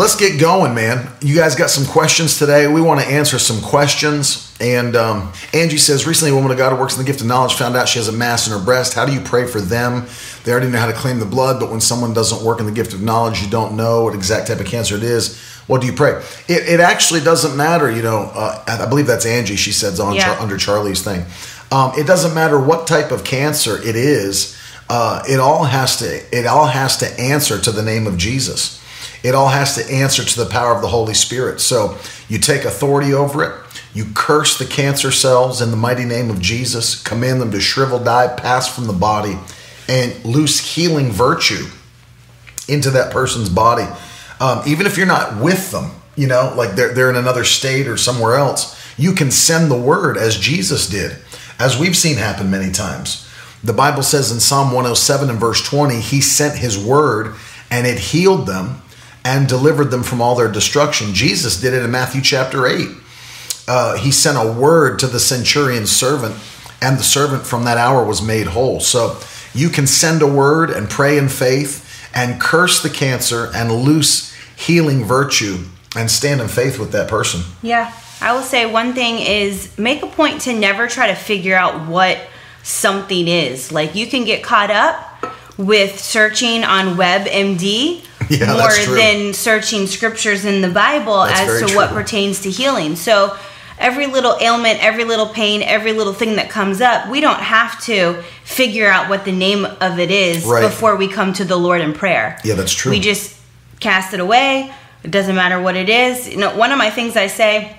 Let's get going, man. You guys got some questions today. We want to answer some questions. And um, Angie says, recently, a woman of God who works in the gift of knowledge found out she has a mass in her breast. How do you pray for them? They already know how to claim the blood, but when someone doesn't work in the gift of knowledge, you don't know what exact type of cancer it is. What do you pray? It, it actually doesn't matter. You know, uh, I believe that's Angie. She says on Yeah. Char- under Charlie's thing. Um, it doesn't matter what type of cancer it is. Uh, it all has to. It all has to answer to the name of Jesus. It all has to answer to the power of the Holy Spirit. So you take authority over it. You curse the cancer cells in the mighty name of Jesus. Command them to shrivel, die, pass from the body, and loose healing virtue into that person's body. Um, even if you're not with them, you know, like they're, they're in another state or somewhere else, you can send the word as Jesus did, as we've seen happen many times. The Bible says in Psalm 107 and verse 20, He sent His word and it healed them and delivered them from all their destruction. Jesus did it in Matthew chapter 8 uh, he sent a word to the centurion's servant, and the servant from that hour was made whole. So you can send a word and pray in faith and curse the cancer and loose healing virtue and stand in faith with that person. Yeah. I will say one thing is make a point to never try to figure out what something is. Like you can get caught up with searching on WebMD Yeah, more than searching scriptures in the Bible That's as to what pertains to healing. So every little ailment, every little pain, every little thing that comes up, we don't have to figure out what the name of it is Right. before we come to the Lord in prayer. Yeah, that's true. We just cast it away. It doesn't matter what it is. You know, one of my things I say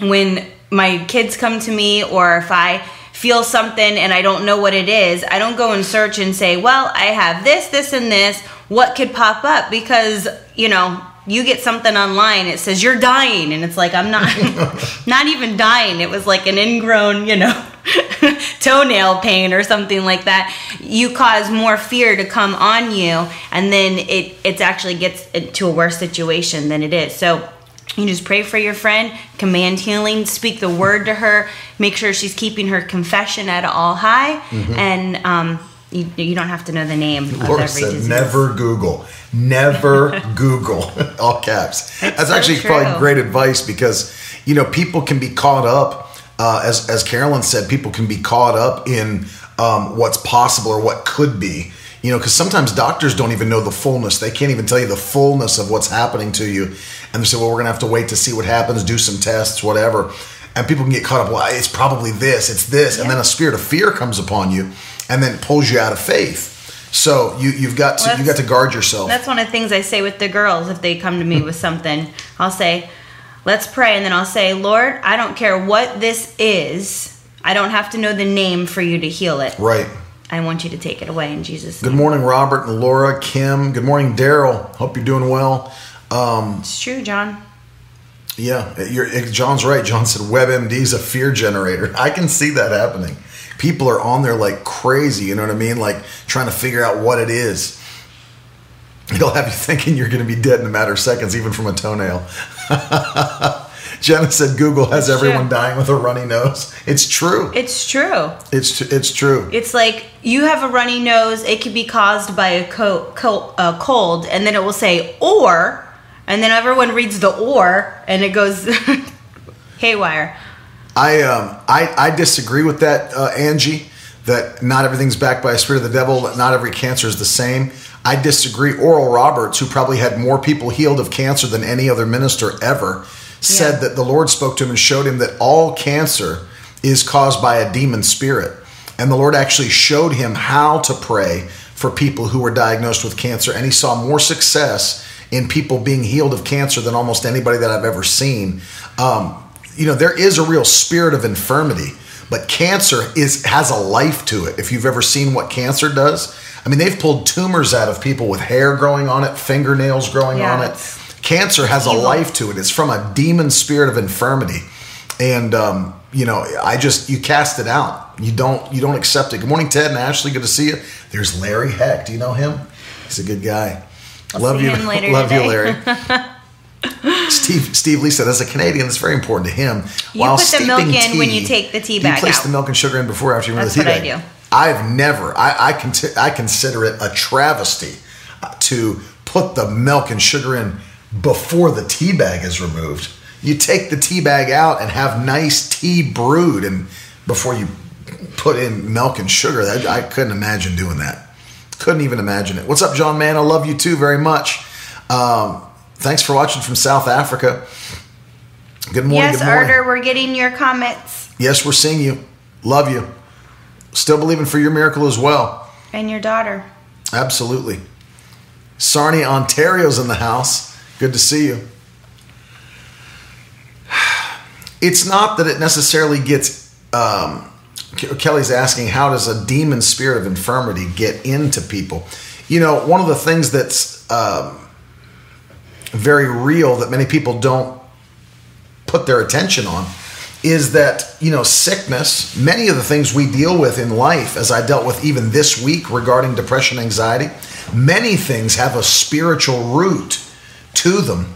when my kids come to me or if I feel something and I don't know what it is, I don't go and search and say, "Well, I have this, this and this. What could pop up?" because, you know, you get something online it says you're dying and it's like I'm not not even dying. It was like an ingrown, you know, toenail pain or something like that. You cause more fear to come on you and then it it actually gets to a worse situation than it is. So you just pray for your friend, command healing, speak the word to her, make sure she's keeping her confession at all high, and um, you, you don't have to know the name of every said, disease. never Google. Never Google. All caps. That's so actually true. probably great advice because, you know, people can be caught up, uh, as, as Carolyn said, people can be caught up in um, what's possible or what could be. You know, because sometimes doctors don't even know the fullness. They can't even tell you the fullness of what's happening to you. And they say, well, we're going to have to wait to see what happens, do some tests, whatever. And people can get caught up, well, it's probably this, it's this. And then a spirit of fear comes upon you and then pulls you out of faith. So you, you've got to Well, you got to guard yourself. That's one of the things I say with the girls if they come to me with something. I'll say, let's pray. And then I'll say, Lord, I don't care what this is. I don't have to know the name for you to heal it. Right. I want you to take it away in Jesus' Good morning, Robert and Laura, Kim. Good morning, Daryl. Hope you're doing well. Um, It's true, John. yeah, you're, John's right. John said WebMD is a fear generator. I can see that happening. People are on there like crazy. You know what I mean? Like trying to figure out what it is. It'll have you thinking you're going to be dead in a matter of seconds, even from a toenail. Jenna said Google has It's everyone true. dying with a runny nose. It's true. It's true. It's it's true. It's like you have a runny nose. It could be caused by a co- co- a cold, and then it will say or, and then everyone reads the or, and it goes haywire. I um I, I disagree with that, uh, Angie. That not everything's backed by a spirit of the devil. That not every cancer is the same. I disagree. Oral Roberts, who probably had more people healed of cancer than any other minister ever, said Yeah. that the Lord spoke to him and showed him that all cancer is caused by a demon spirit, and the Lord actually showed him how to pray for people who were diagnosed with cancer, and he saw more success in people being healed of cancer than almost anybody that I've ever seen. Um, you know there is a real spirit of infirmity but cancer is has a life to it if you've ever seen what cancer does i mean they've pulled tumors out of people with hair growing on it fingernails growing Yeah, on it cancer has a life to it it's from a demon spirit of infirmity and um, you know, I just you cast it out. You don't you don't accept it. Good morning, Ted and Ashley. Good to see you. There's Larry Heck. Do you know him? He's a good guy. I'll love you, love today. you, Larry. Steve Steve Lee said, as a Canadian, it's very important to him. You put the milk in when you take the tea bag you place out. the milk and sugar in before or after you remove the tea what I bag? do. I've never. I I, conti- I consider it a travesty uh, to put the milk and sugar in before the tea bag is removed. You take the tea bag out and have nice tea brewed, and before you put in milk and sugar, that, I couldn't imagine doing that. Couldn't even imagine it. What's up, John? Man, I love you too very much. Um, thanks for watching from South Africa. Good morning. yes, good morning. Arter, we're getting your comments Yes, we're seeing you. Love you. Still believing for your miracle as well. and your daughter. Absolutely. Sarnia, Ontario's in the house. Good to see you. It's not that it necessarily gets. Um, Kelly's asking, how does a demon spirit of infirmity get into people? You know, one of the things that's um, very real that many people don't put their attention on is that you know sickness many of the things we deal with in life as i dealt with even this week regarding depression anxiety many things have a spiritual root to them.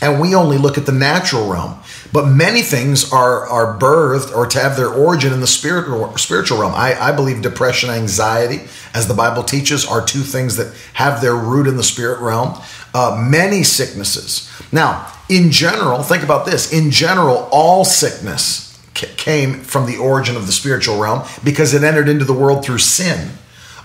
And we only look at the natural realm but many things are are birthed or to have their origin in the spirit spiritual realm. I, I believe depression anxiety as the bible teaches are two things that have their root in the spirit realm. Uh, many sicknesses. Now in general think about this. In general all sickness ca- came from the origin of the spiritual realm because it entered into the world through sin.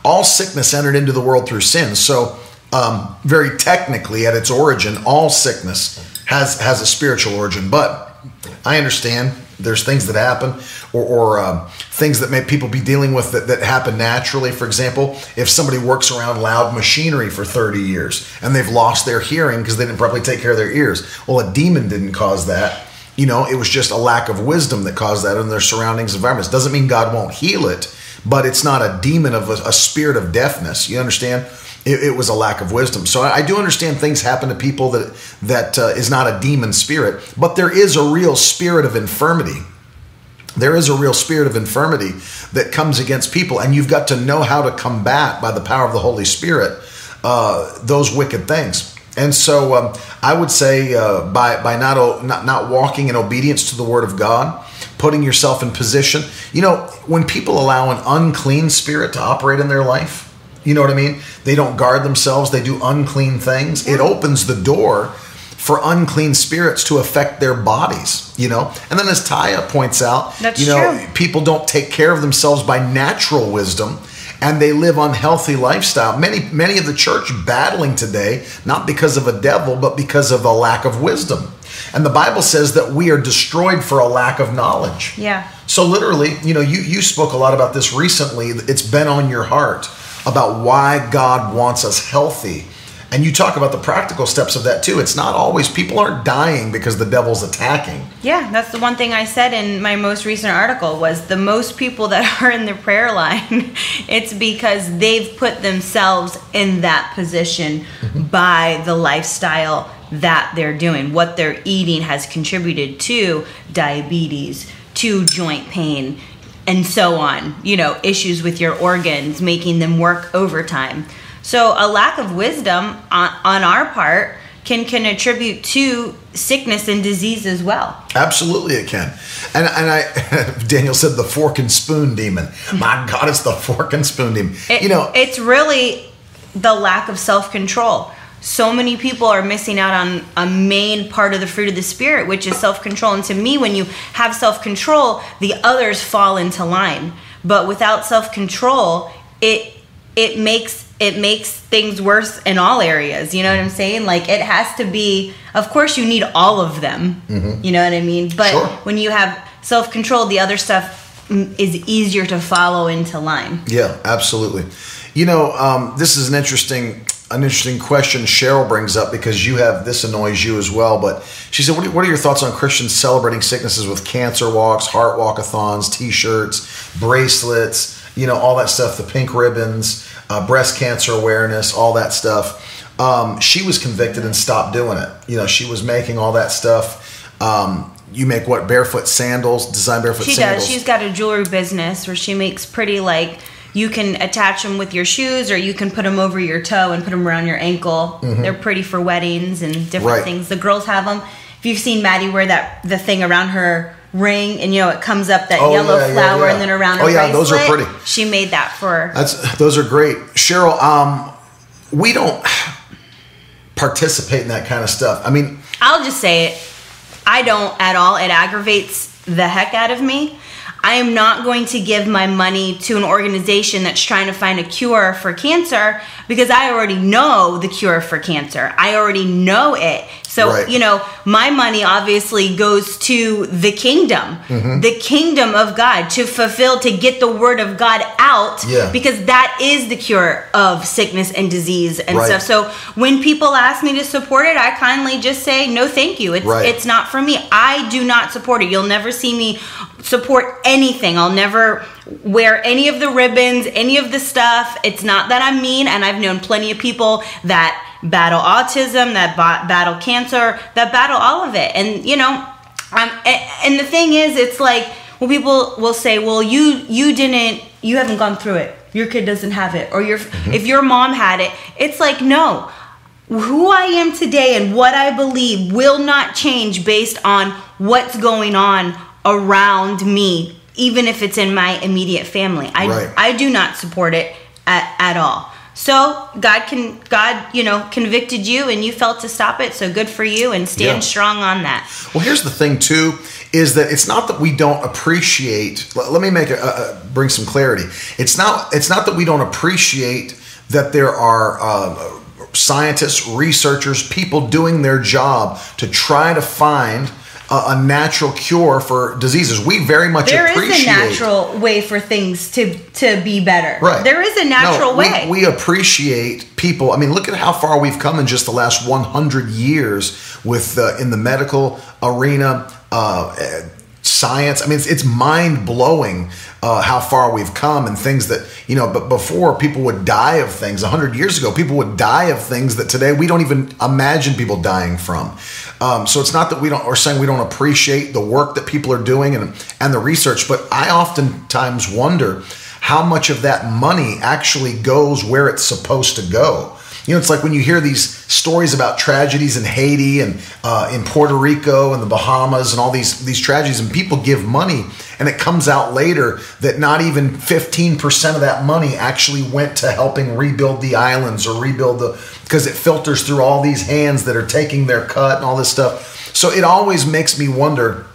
All sickness entered into the world through sin. So, um, very technically, at its origin, all sickness has has a spiritual origin. But I understand there's things that happen, or, or um, things that may people be dealing with that, that happen naturally. For example, if somebody works around loud machinery for 30 years and they've lost their hearing because they didn't properly take care of their ears, well, a demon didn't cause that. You know, it was just a lack of wisdom that caused that in their surroundings environments. Doesn't mean God won't heal it, but it's not a demon of a, a spirit of deafness. You understand? It, it was a lack of wisdom. So I, I do understand things happen to people that that uh, is not a demon spirit, but there is a real spirit of infirmity. There is a real spirit of infirmity that comes against people, and you've got to know how to combat by the power of the Holy Spirit uh, those wicked things. And so, um, I would say uh, by by not, not not walking in obedience to the Word of God, putting yourself in position. You know, when people allow an unclean spirit to operate in their life, you know what I mean. They don't guard themselves. They do unclean things. It opens the door for unclean spirits to affect their bodies, you know? And then as Taya points out, That's you know, true. people don't take care of themselves by natural wisdom and they live unhealthy lifestyle. Many many of the church battling today not because of a devil but because of a lack of wisdom. And the Bible says that we are destroyed for a lack of knowledge. Yeah. So literally, you know, you you spoke a lot about this recently. It's been on your heart about why God wants us healthy. And you talk about the practical steps of that too. It's not always people aren't dying because the devil's attacking. Yeah, that's the one thing I said in my most recent article was the most people that are in the prayer line, it's because they've put themselves in that position mm-hmm. by the lifestyle that they're doing. What they're eating has contributed to diabetes, to joint pain, and so on. You know, issues with your organs, making them work overtime. So a lack of wisdom on, on our part can can attribute to sickness and disease as well. Absolutely, it can. And and I, Daniel said the fork and spoon demon. My God, it's the fork and spoon demon. It- you know, it's really the lack of self control. So many people are missing out on a main part of the fruit of the spirit, which is self control. And to me, when you have self control, the others fall into line. But without self control, it it makes it makes things worse in all areas. You know what I'm saying? Like it has to be. Of course, you need all of them. You know what I mean? But Sure. when you have self control, the other stuff is easier to follow into line. Yeah, absolutely. You know, um, this is an interesting an interesting question Cheryl brings up because you have this annoys you as well. But she said, "What are, what are your thoughts on Christians celebrating sicknesses with cancer walks, heart walkathons, T-shirts, bracelets? You know, all that stuff, the pink ribbons, uh, breast cancer awareness, all that stuff." Um, she was convicted and stopped doing it. You know, she was making all that stuff. Um, you make what barefoot sandals, design barefoot She sandals. does. She's got a jewelry business where she makes pretty like you can attach them with your shoes or you can put them over your toe and put them around your ankle. They're pretty for weddings and different Mm-hmm. Right. things. The girls have them. If you've seen Maddie wear that the thing around her ring and you know it comes up that Oh, yellow yeah, yeah, flower yeah. and then around her Oh, yeah, those are pretty. She made that for That's those are great, Cheryl. Um, we don't participate in that kind of stuff. I mean, I'll just say it. I don't at all. It aggravates the heck out of me. I am not going to give my money to an organization that's trying to find a cure for cancer because I already know the cure for cancer. I already know it. So, Right. you know, my money obviously goes to the kingdom, Mm-hmm. the kingdom of God to fulfill, to get the word of God out Yeah. because that is the cure of sickness and disease and Right. stuff. So when people ask me to support it, I kindly just say, no, thank you. It's, Right. it's not for me. I do not support it. You'll never see me support anything. I'll never wear any of the ribbons, any of the stuff. It's not that I'm mean, and I've known plenty of people that battle autism, that ba- battle cancer, that battle all of it. And you know, um, I'm, and the thing is, it's like when people will say, "Well, you you didn't, you haven't gone through it. Your kid doesn't have it, or your mm-hmm. if your mom had it." It's like no who I am today and what I believe will not change based on what's going on around me, even if it's in my immediate family. I Right. I do not support it at, at all. So God can God, you know, convicted you and you felt to stop it, so good for you and stand Yeah. strong on that. Well, here's the thing too, is that it's not that we don't appreciate. Let, let me make a, a, bring some clarity. It's not. It's not that we don't appreciate that there are uh, scientists, researchers, people doing their job to try to find a, a natural cure for diseases. We very much There is appreciate. a natural way for things to to be better. Right. There is a natural No, we- way. We, appreciate people. I mean, look at how far we've come in just the last 100 years with uh, in the medical arena, uh, science. I mean, it's, it's mind blowing uh, how far we've come and things that you know. But before, people would die of things. 100 years ago, people would die of things that today we don't even imagine people dying from. Um, so it's not that we don't, or saying we don't appreciate the work that people are doing and and the research, but I oftentimes wonder how much of that money actually goes where it's supposed to go. You know, it's like when you hear these stories about tragedies in Haiti and uh, in Puerto Rico and the Bahamas and all these these tragedies, and people give money, and it comes out later that not even fifteen percent of that money actually went to helping rebuild the islands or rebuild the because it filters through all these hands that are taking their cut and all this stuff. So it always makes me wonder.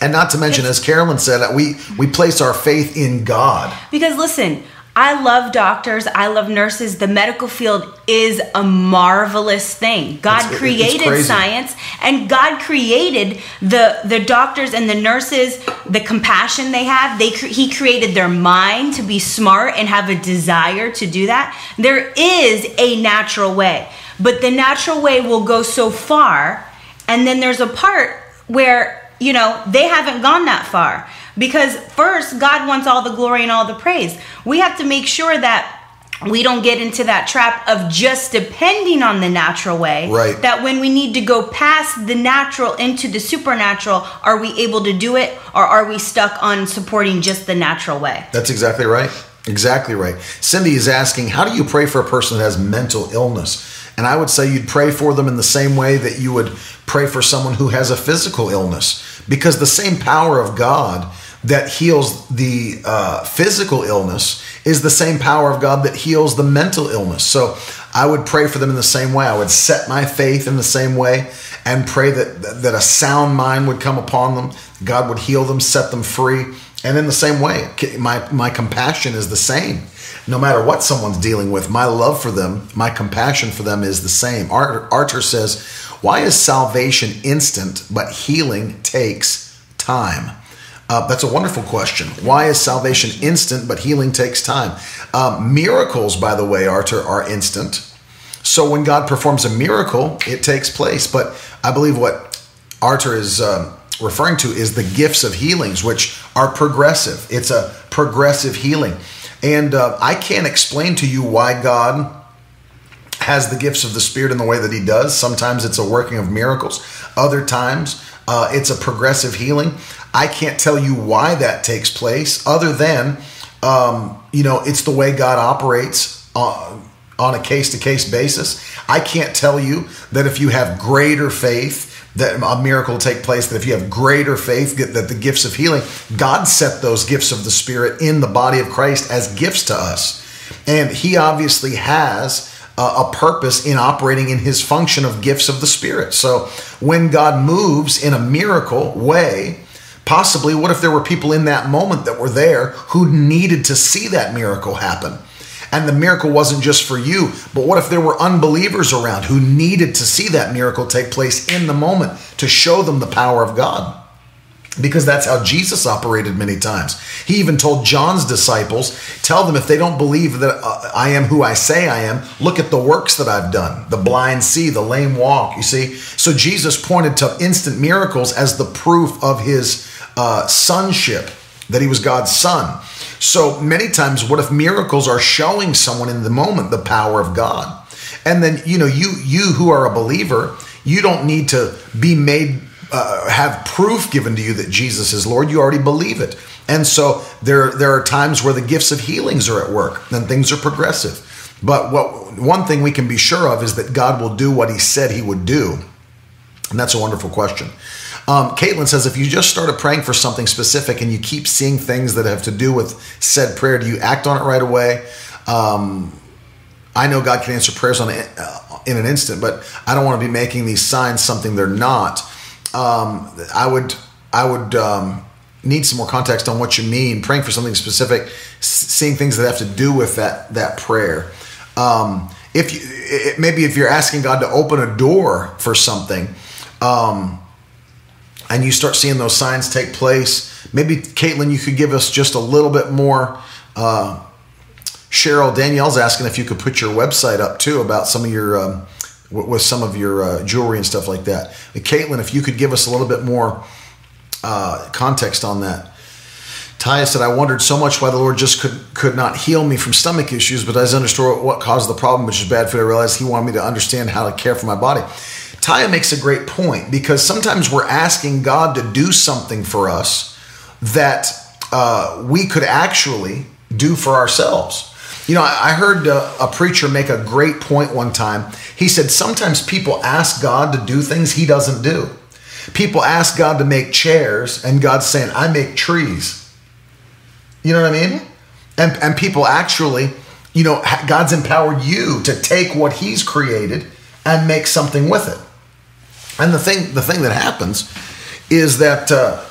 And not to mention, as Carolyn said, that we we place our faith in God. Because listen, I love doctors, I love nurses. The medical field is a marvelous thing. God It's- created science and God created the the doctors and the nurses, the compassion they have. They cre- he created their mind to be smart and have a desire to do that. There is a natural way, but the natural way will go so far and then there's a part where you know they haven't gone that far because first god wants all the glory and all the praise we have to make sure that we don't get into that trap of just depending on the natural way Right. that when we need to go past the natural into the supernatural are we able to do it or are we stuck on supporting just the natural way That's exactly right. Exactly right. Cindy is asking, how do you pray for a person that has mental illness? And I would say you'd pray for them in the same way that you would pray for someone who has a physical illness, because the same power of God that heals the uh, physical illness is the same power of God that heals the mental illness. So I would pray for them in the same way. I would set my faith in the same way and pray that that a sound mind would come upon them. God would heal them, set them free. And in the same way, my my compassion is the same. No matter what someone's dealing with, my love for them, my compassion for them is the same. Arthur says, "Why is salvation instant but healing takes time?" Uh, that's a wonderful question. Why is salvation instant but healing takes time? Um, miracles, by the way, Arthur, are instant. So when God performs a miracle, it takes place. But I believe what Arthur is um, referring to is the gifts of healings, which are progressive. It's a progressive healing. And uh, I can't explain to you why God has the gifts of the Spirit in the way that He does. Sometimes it's a working of miracles, other times, Uh, it's a progressive healing. I can't tell you why that takes place, other than um, you know it's the way God operates on, on a case to case basis. I can't tell you that if you have greater faith that a miracle will take place, that if you have greater faith, that the gifts of healing, God set those gifts of the Spirit in the body of Christ as gifts to us. And He obviously has a purpose in operating in His function of gifts of the Spirit. So when God moves in a miracle way, possibly what if there were people in that moment that were there who needed to see that miracle happen? And the miracle wasn't just for you, but what if there were unbelievers around who needed to see that miracle take place in the moment to show them the power of God? Because that's how Jesus operated many times. He even told John's disciples, Tell them if they don't believe that uh, I am who I say I am, look at the works that I've done. The blind see, the lame walk, you see? So Jesus pointed to instant miracles as the proof of his uh, sonship, that he was God's son. So many times, what if miracles are showing someone in the moment the power of God? And then, you know, you you who are a believer, you don't need to be made uh, have proof given to you that Jesus is Lord. You already believe it. And so there there are times where the gifts of healings are at work and things are progressive. But what one thing we can be sure of is that God will do what He said He would do, and that's a wonderful question. Um, Caitlin says, if you just started praying for something specific and you keep seeing things that have to do with said prayer, do you act on it right away? Um, I know God can answer prayers on uh, in an instant, but I don't want to be making these signs something they're not. Um, I would, I would um, need some more context on what you mean. Praying for something specific, seeing things that have to do with that that prayer. Um, if you, it, maybe if you're asking God to open a door for something. Um, and you start seeing those signs take place. Maybe Caitlin, you could give us just a little bit more. Uh, Cheryl Danielle's asking if you could put your website up too about some of your um, with some of your uh, jewelry and stuff like that. Caitlin, if you could give us a little bit more uh, context on that. Taya said, I wondered so much why the Lord just could, could not heal me from stomach issues, but I understood what caused the problem, which is bad food, I realized He wanted me to understand how to care for my body. Taya makes a great point because sometimes we're asking God to do something for us that uh, we could actually do for ourselves. You know, I heard uh, a preacher make a great point one time. He said, Sometimes people ask God to do things he doesn't do. People ask God to make chairs, and God's saying, I make trees. You know what I mean? And, and people actually, you know, God's empowered you to take what he's created and make something with it. And the thing, the thing that happens is that uh,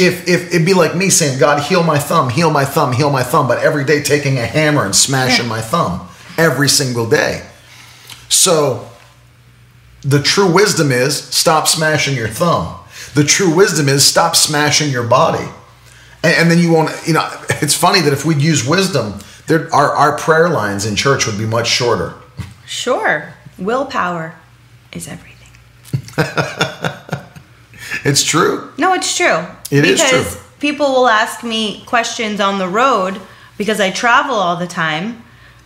if if it'd be like me saying, "God, heal my thumb, heal my thumb, heal my thumb," but every day taking a hammer and smashing yeah. my thumb every single day. So the true wisdom is stop smashing your thumb. The true wisdom is stop smashing your body. And, and then you won't, you know, it's funny that if we'd use wisdom, there, our, our prayer lines in church would be much shorter. Sure. Willpower is everything. it's true. No, it's true. It because is true. people will ask me questions on the road because I travel all the time,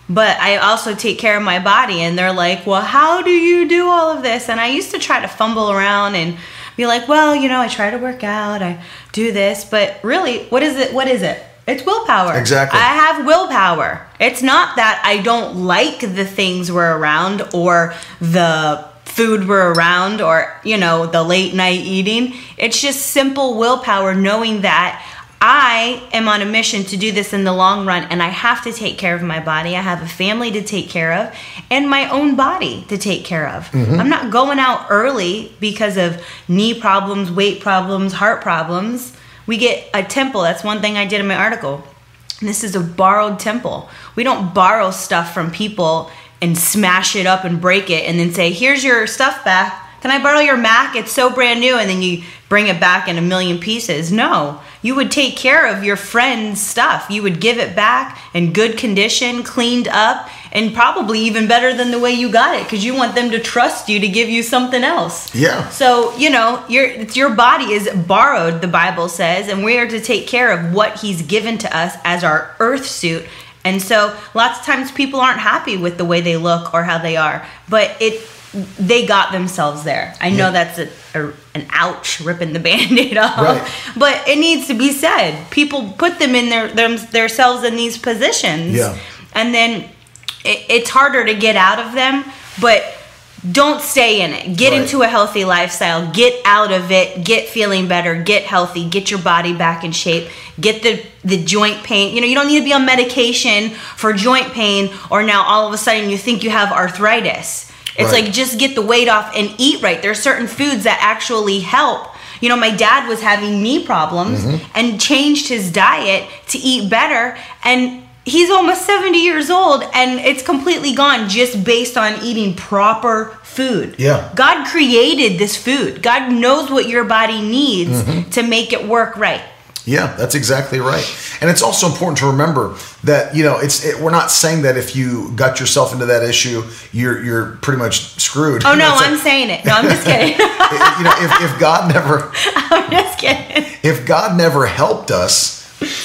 but I also take care of my body. And they're like, well, how do you do all of this? And I used to try to fumble around and be like, well, you know, I try to work out, I do this, but really, what is it? What is it? It's willpower. Exactly. I have willpower. It's not that I don't like the things we're around or the food were around or, you know, the late night eating. It's just simple willpower knowing that I am on a mission to do this in the long run and I have to take care of my body. I have a family to take care of and my own body to take care of. Mm-hmm. I'm not going out early because of knee problems, weight problems, heart problems. We get a temple. That's one thing I did in my article. This is a borrowed temple. We don't borrow stuff from people and smash it up and break it and then say, here's your stuff back. Can I borrow your Mac? It's so brand new. And then you bring it back in a million pieces. No, you would take care of your friend's stuff. You would give it back in good condition, cleaned up, and probably even better than the way you got it because you want them to trust you to give you something else. Yeah. So, you know, your your body is borrowed, the Bible says, and we are to take care of what he's given to us as our earth suit and so lots of times people aren't happy with the way they look or how they are. But it they got themselves there. I know Yeah. that's a, a, an ouch ripping the band-aid off. Right. But it needs to be said. People put them in their, them, themselves in these positions. Yeah. And then it, it's harder to get out of them, but don't stay in it. Get Right. into a healthy lifestyle. Get out of it. Get feeling better. Get healthy. Get your body back in shape. Get the the joint pain. You know, you don't need to be on medication for joint pain or now all of a sudden you think you have arthritis. It's Right. like just get the weight off and eat right. There's certain foods that actually help. You know, my dad was having knee problems mm-hmm. and changed his diet to eat better and he's almost 70 years old and it's completely gone just based on eating proper food. Yeah. God created this food. God knows what your body needs Mm-hmm. to make it work right. Yeah, that's exactly right. And it's also important to remember that you know it's it, we're not saying that if you got yourself into that issue, you're you're pretty much screwed. Oh no, It's like- I'm saying it. No, I'm just kidding. you know if, if God never I'm just kidding. if God never helped us,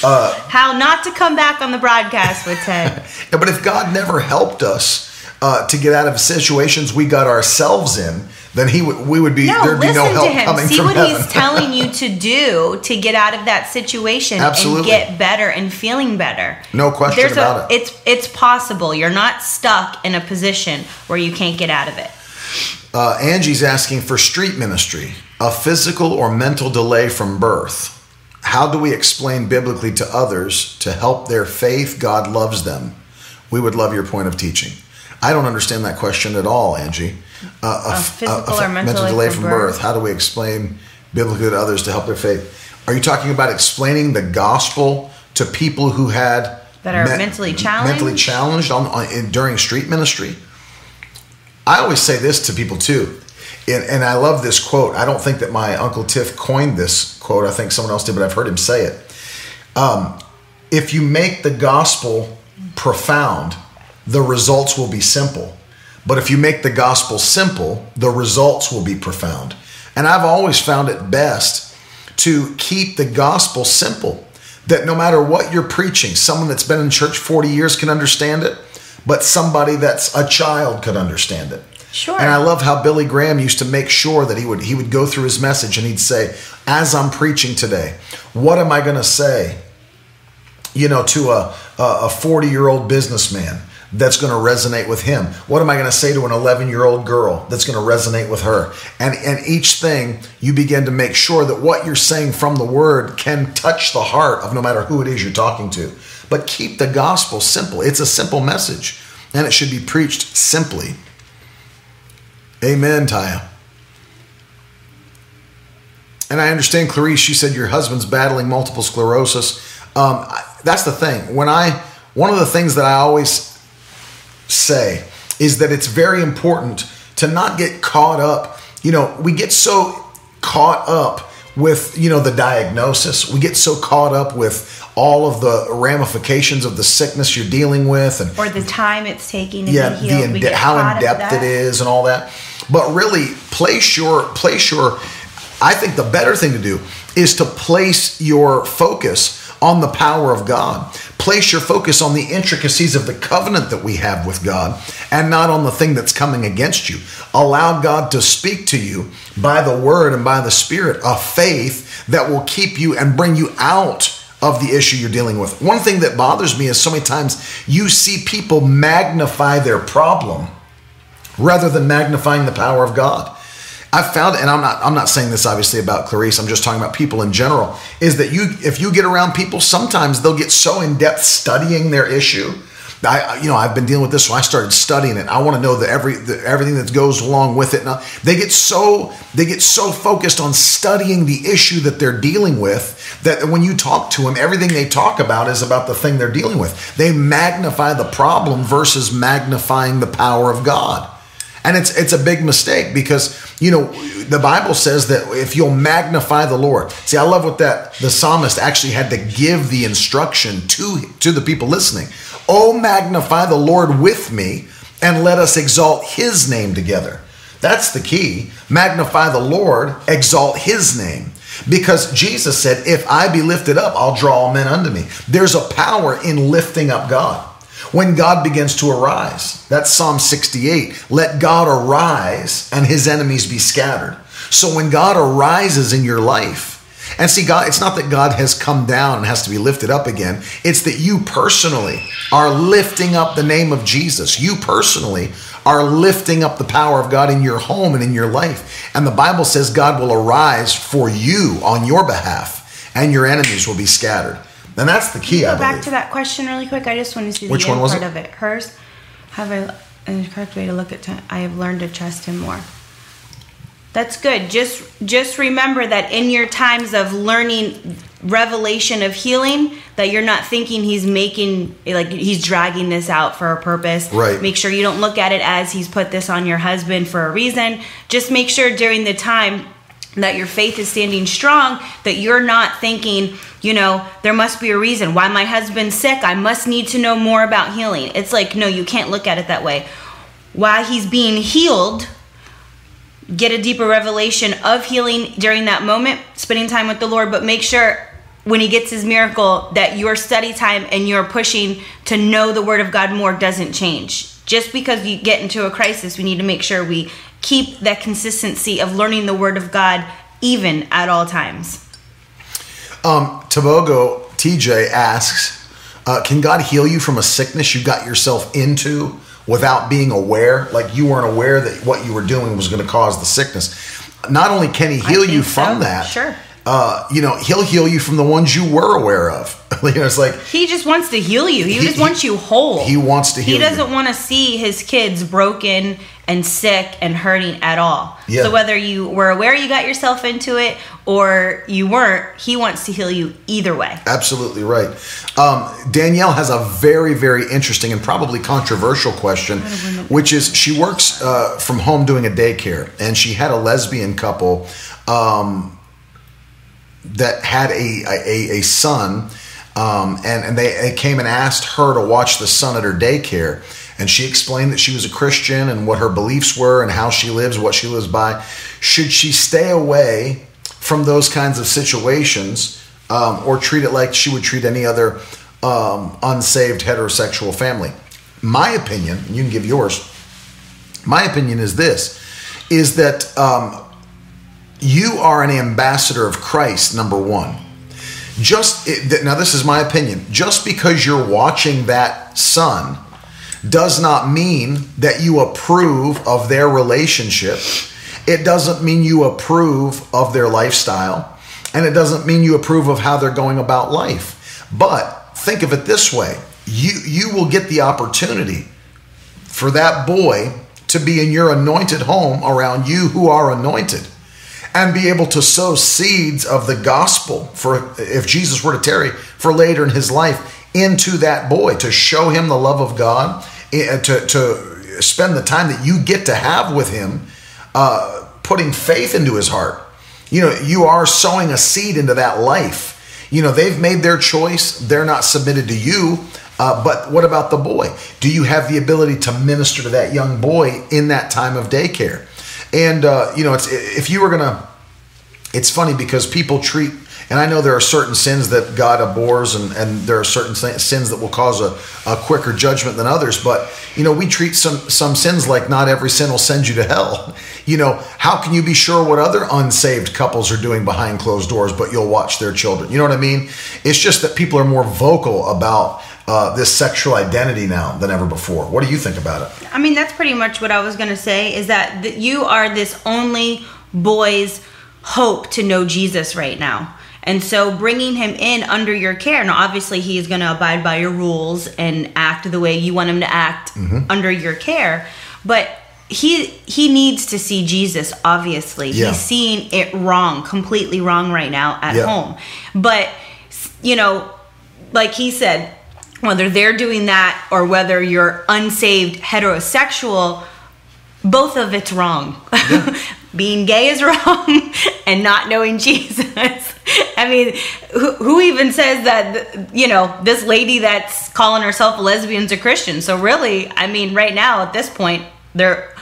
How not to come back on the broadcast with Ted. yeah, but if God never helped us uh, to get out of situations we got ourselves in, then he would we would be No, there'd be no help to him. coming See from what heaven. he's telling you to do to get out of that situation Absolutely. and get better and feeling better. No question There's about a, it. It's it's possible. You're not stuck in a position where you can't get out of it. Uh, Angie's asking for street ministry, a physical or mental delay from birth. How do we explain biblically to others to help their faith God loves them? We would love your point of teaching. I don't understand that question at all, Angie. Uh, A physical or mental delay from birth. birth. How do we explain biblically to others to help their faith? Are you talking about explaining the gospel to people who had That are mentally challenged? mentally challenged on, on in, during street ministry? I always say this to people too, and, and I love this quote. I don't think that my uncle Tiff coined this quote. I think someone else did, but I've heard him say it. Um, if you make the gospel profound, the results will be simple. But if you make the gospel simple, the results will be profound. And I've always found it best to keep the gospel simple. That no matter what you're preaching, someone that's been in church 40 years can understand it, but somebody that's a child could understand it. Sure. And I love how Billy Graham used to make sure that he would he would go through his message and he'd say, as I'm preaching today, what am I going to say? You know, to a a 40 year old businessman that's going to resonate with him. What am I going to say to an 11 year old girl that's going to resonate with her? And and each thing you begin to make sure that what you're saying from the word can touch the heart of no matter who it is you're talking to. But keep the gospel simple. It's a simple message, and it should be preached simply. Amen, Taya. And I understand, Clarice, she said your husband's battling multiple sclerosis. Um, that's the thing. When I, one of the things that I always say is that it's very important to not get caught up. You know, we get so caught up with, you know, the diagnosis. We get so caught up with all of the ramifications of the sickness you're dealing with and Or the time it's taking yeah, the in de- how in depth it is and all that. But really, place your place your. I think the better thing to do is to place your focus on the power of God. Place your focus on the intricacies of the covenant that we have with God and not on the thing that's coming against you. Allow God to speak to you by the word and by the spirit of faith that will keep you and bring you out of the issue you're dealing with. One thing that bothers me is so many times you see people magnify their problem rather than magnifying the power of God. I've found, and I'm not, I'm not saying this obviously about Clarice. I'm just talking about people in general. Is that you, if you get around people, sometimes they'll get so in depth studying their issue. I, you know, I've been dealing with this, so I started studying it. I want to know the every, the, everything that goes along with it. Now, they get so, they get so focused on studying the issue that they're dealing with that when you talk to them, everything they talk about is about the thing they're dealing with. They magnify the problem versus magnifying the power of God. And it's it's a big mistake because you know the Bible says that if you'll magnify the Lord. See, I love what that the psalmist actually had to give the instruction to to the people listening. Oh, magnify the Lord with me and let us exalt his name together. That's the key. Magnify the Lord, exalt his name. Because Jesus said, If I be lifted up, I'll draw all men unto me. There's a power in lifting up God. When God begins to arise, that's Psalm 68. Let God arise and his enemies be scattered. So when God arises in your life, and see, God, it's not that God has come down and has to be lifted up again. It's that you personally are lifting up the name of Jesus. You personally are lifting up the power of God in your home and in your life. And the Bible says God will arise for you on your behalf, and your enemies will be scattered. And that's the key. Go back to that question really quick. I just want to see the Which end one was part it? of it. Hers. Have I the correct way to look at? T- I have learned to trust him more. That's good. Just just remember that in your times of learning revelation of healing that you're not thinking he's making like he's dragging this out for a purpose. Right. Make sure you don't look at it as he's put this on your husband for a reason. Just make sure during the time that your faith is standing strong that you're not thinking, you know, there must be a reason why my husband's sick. I must need to know more about healing. It's like no, you can't look at it that way. While he's being healed, get a deeper revelation of healing during that moment, spending time with the Lord, but make sure when he gets his miracle that your study time and your pushing to know the word of God more doesn't change. Just because you get into a crisis, we need to make sure we keep that consistency of learning the word of God even at all times. Um, Tobogo TJ asks, uh, "Can God heal you from a sickness you got yourself into without being aware? Like you weren't aware that what you were doing was going to cause the sickness. Not only can He heal you from so. that, Sure. Uh, you know, He'll heal you from the ones you were aware of. you know, it's like He just wants to heal you. He, He- just wants you whole. He wants to heal He doesn't want to see his kids broken and sick and hurting at all. Yeah. So whether you were aware you got yourself into it or you weren't, he wants to heal you either way. Absolutely right. Um, Danielle has a very, very interesting and probably controversial question, which is she works uh, from home doing a daycare, and she had a lesbian couple um, that had a a, a son, um, and and they, they came and asked her to watch the son at her daycare. And she explained that she was a Christian and what her beliefs were and how she lives, what she lives by. Should she stay away from those kinds of situations um, or treat it like she would treat any other um, unsaved heterosexual family? My opinion, you can give yours, my opinion is this is that um, you are an ambassador of Christ, number one. Just now, this is my opinion. Just because you're watching that son does not mean that you approve of their relationship. It doesn't mean you approve of their lifestyle, and it doesn't mean you approve of how they're going about life. But think of it this way: you you will get the opportunity for that boy to be in your anointed home around you who are anointed and be able to sow seeds of the gospel for if Jesus were to tarry for later in his life into that boy to show him the love of God eh, to, to spend the time that you get to have with him uh, putting faith into his heart. You know you are sowing a seed into that life. You know they've made their choice. They're not submitted to you. Uh, but what about the boy? Do you have the ability to minister to that young boy in that time of daycare and uh, you know it's if you were gonna it's funny because people treat and i know there are certain sins that god abhors and, and there are certain sin- sins that will cause a, a quicker judgment than others but you know we treat some some sins like not every sin will send you to hell. You know how can you be sure what other unsaved couples are doing behind closed doors but you'll watch their children? You know what i mean? It's just that people are more vocal about uh, this sexual identity now than ever before what do you think about it I mean, that's pretty much what I was going to say is that th- you are this only boy's hope to know Jesus right now. And so bringing him in under your care, now obviously he is going to abide by your rules and act the way you want him to act under your care, but he he needs to see Jesus obviously. Yeah. He's seeing it wrong, completely wrong right now at Yeah. home. But you know, like he said, whether they're doing that or whether you're unsaved heterosexual, both of it's wrong. Being gay is wrong, and not knowing Jesus. I mean, who, who even says that? You know, this lady that's calling herself a lesbian's a Christian. So really, I mean, right now at this point, they're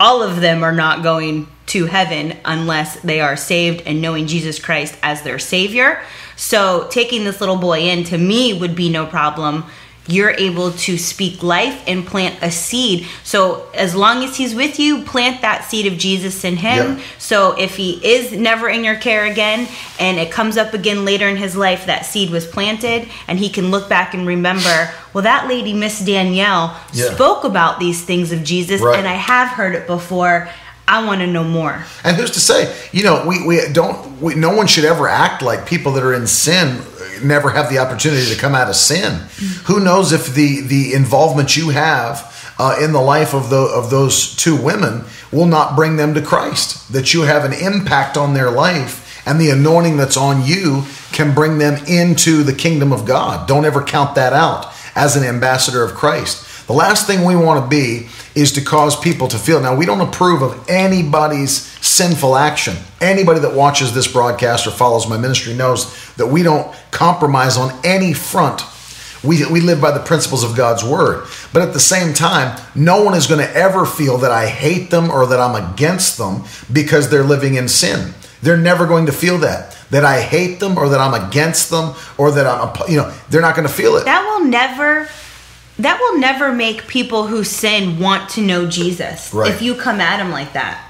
all of them are not going to heaven unless they are saved and knowing Jesus Christ as their savior. So taking this little boy in to me would be no problem. you're able to speak life and plant a seed. So as long as he's with you, plant that seed of Jesus in him. Yeah. So if he is never in your care again and it comes up again later in his life, that seed was planted and he can look back and remember, well, that lady, Miss Danielle, Yeah. spoke about these things of Jesus Right. and I have heard it before. I want to know more. And who's to say? You know, we, we don't. We, no one should ever act like people that are in sin never have the opportunity to come out of sin. Who knows if the the involvement you have uh, in the life of the of those two women will not bring them to Christ? That you have an impact on their life, and the anointing that's on you can bring them into the kingdom of God. Don't ever count that out as an ambassador of Christ. The last thing we want to be is to cause people to feel. Now, we don't approve of anybody's sinful action. Anybody that watches this broadcast or follows my ministry knows that we don't compromise on any front. We, we live by the principles of God's word. But at the same time, no one is going to ever feel that I hate them or that I'm against them because they're living in sin. They're never going to feel that. That I hate them or that I'm against them or that I'm, you know, they're not going to feel it. That will never that will never make people who sin want to know Jesus Right. if you come at them like that.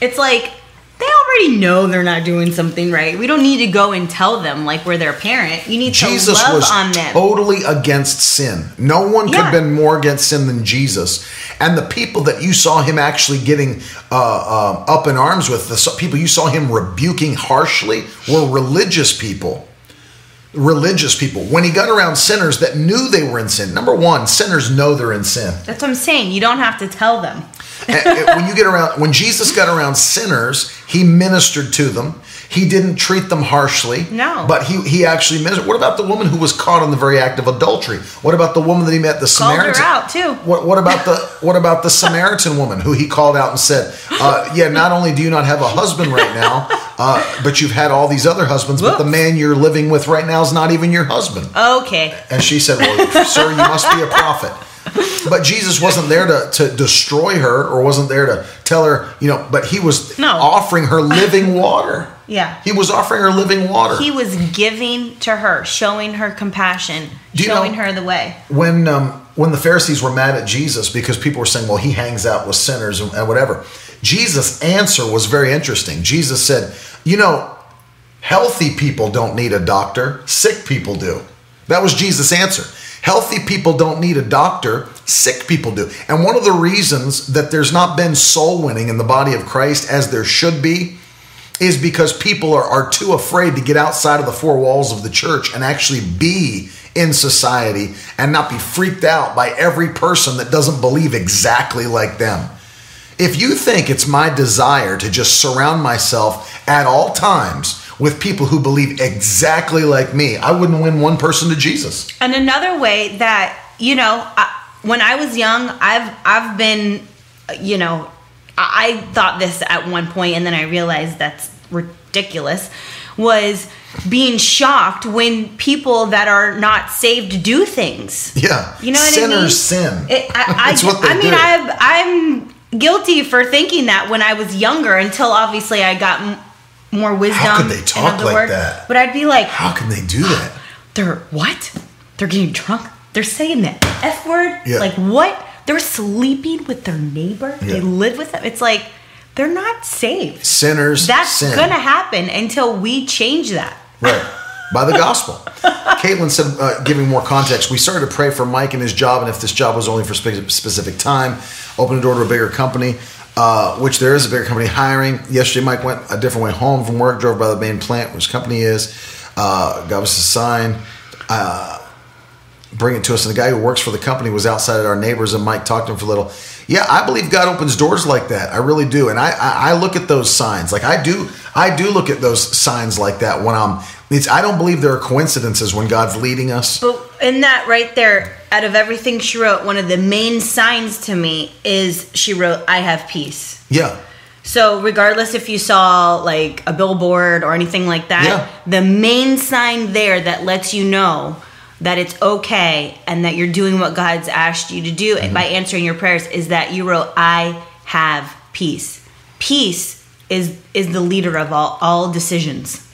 It's like they already know they're not doing something right. We don't need to go and tell them like we're their parent. You need Jesus to love was on them. totally against sin. No one could Yeah. have been more against sin than Jesus. And the people that you saw him actually getting uh, uh, up in arms with, the people you saw him rebuking harshly, were religious people. Religious people. When he got around sinners that knew they were in sin, number one, sinners know they're in sin. That's what I'm saying. You don't have to tell them. When you get around when jesus got around sinners he ministered to them he didn't treat them harshly No. but he he actually ministered what about the woman who was caught in the very act of adultery what about the woman that he met the Samaritan? Called her out too. what, what about the what about the Samaritan woman who he called out and said, uh, "Yeah, not only do you not have a husband right now, uh, but you've had all these other husbands, but the man you're living with right now is not even your husband." Okay. And she said, Well, sir, you must be a prophet. But Jesus wasn't there to, to destroy her or wasn't there to tell her, you know, but he was No. offering her living water. Yeah. He was offering her living water. He was giving to her, showing her compassion, showing know- her the way. when um, when the Pharisees were mad at Jesus because people were saying, "Well, he hangs out with sinners and, and whatever," Jesus' answer was very interesting. Jesus said, "You know, healthy people don't need a doctor; sick people do." That was Jesus' answer. Healthy people don't need a doctor; sick people do. And one of the reasons that there's not been soul winning in the body of Christ as there should be is because people are, are too afraid to get outside of the four walls of the church and actually be in society and not be freaked out by every person that doesn't believe exactly like them. If you think it's my desire to just surround myself at all times with people who believe exactly like me, I wouldn't win one person to Jesus. And another way that you know, I, when I was young, I've I've been, you know, I, I thought this at one point, and then I realized that's ridiculous. Was being shocked when people that are not saved do things. Yeah. You know what Sinners I mean? sin. It, I, I, That's what they I mean, do. I've, I'm guilty for thinking that when I was younger until obviously I got m- more wisdom. How could they talk like word. that? But I'd be like, How can they do that? they're what? They're getting drunk. They're saying that F word. Yeah. Like what? They're sleeping with their neighbor. They live with them. It's like they're not saved. Sinners That's sin. gonna happen until we change that. Right. By the gospel. Caitlin said, uh, giving more context, we started to pray for Mike and his job, and if this job was only for spe- specific time, open the door to a bigger company, uh, which there is a bigger company hiring. Yesterday, Mike went a different way home from work, drove by the main plant, which company is, uh, got us a sign, uh, bring it to us. And the guy who works for the company was outside at our neighbors, and Mike talked to him for a little. Yeah, I believe God opens doors like that. I really do, and I, I, I look at those signs. Like I do, I do look at those signs like that when I'm. It's. I don't believe there are coincidences when God's leading us. But in that right there, out of everything she wrote, one of the main signs to me is she wrote, I have peace. Yeah, So, regardless if you saw like a billboard or anything like that, Yeah. the main sign there that lets you know that it's okay and that you're doing what God's asked you to do Mm-hmm. by answering your prayers is that you wrote, I have peace. Peace is is the leader of all, all decisions.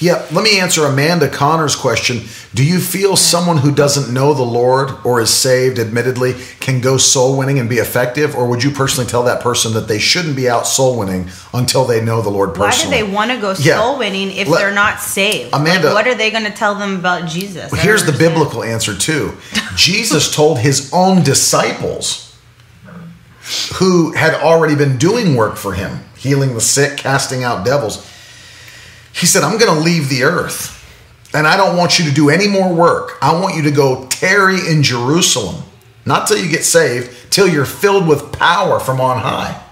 Yeah, let me answer Amanda Connor's question. Do you feel someone who doesn't know the Lord or is saved, admittedly, can go soul winning and be effective? Or would you personally tell that person that they shouldn't be out soul winning until they know the Lord personally? Why do they want to go Yeah. soul winning if Let- they're not saved? Amanda- Like, what are they going to tell them about Jesus? Don't Here's the biblical answer, too. Jesus told his own disciples who had already been doing work for him, healing the sick, casting out devils. He said, I'm going to leave the earth and I don't want you to do any more work. I want you to go tarry in Jerusalem, not till you get saved, till you're filled with power from on high.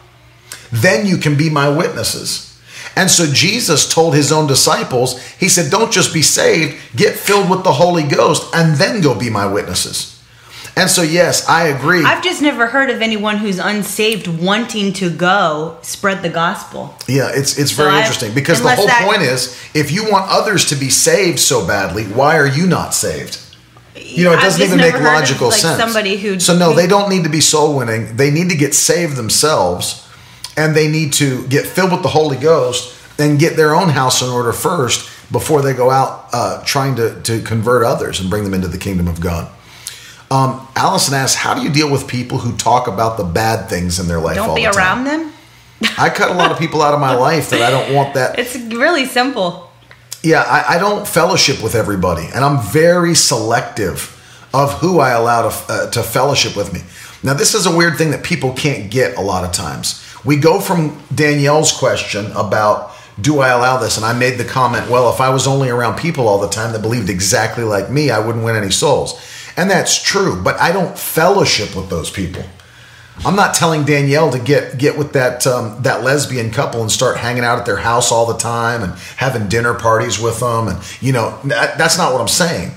Then you can be my witnesses. And so Jesus told his own disciples, He said, Don't just be saved, get filled with the Holy Ghost, and then go be my witnesses. And so, yes, I agree. I've just never heard of anyone who's unsaved wanting to go spread the gospel. Yeah, it's it's So very I- interesting because the whole that- point is if you want others to be saved so badly, why are you not saved? You know, it doesn't even make heard of, logical like, sense. somebody who- so no, they don't need to be soul winning. They need to get saved themselves, and they need to get filled with the Holy Ghost and get their own house in order first before they go out uh, trying to to convert others and bring them into the kingdom of God. Um, Allison asks, "How do you deal with people who talk about the bad things in their life? Don't all be the time? around them. I cut a lot of people out of my life that I don't want that It's really simple. yeah, I, I don't fellowship with everybody, and I'm very selective of who I allow to, uh, to fellowship with me. Now, this is a weird thing that people can't get a lot of times. We go from Danielle's question about do I allow this, and I made the comment, well, if I was only around people all the time that believed exactly like me, I wouldn't win any souls. And that's true, but I don't fellowship with those people. I'm not telling Danielle to get get with that um, that lesbian couple and start hanging out at their house all the time and having dinner parties with them, and you know that, that's not what I'm saying.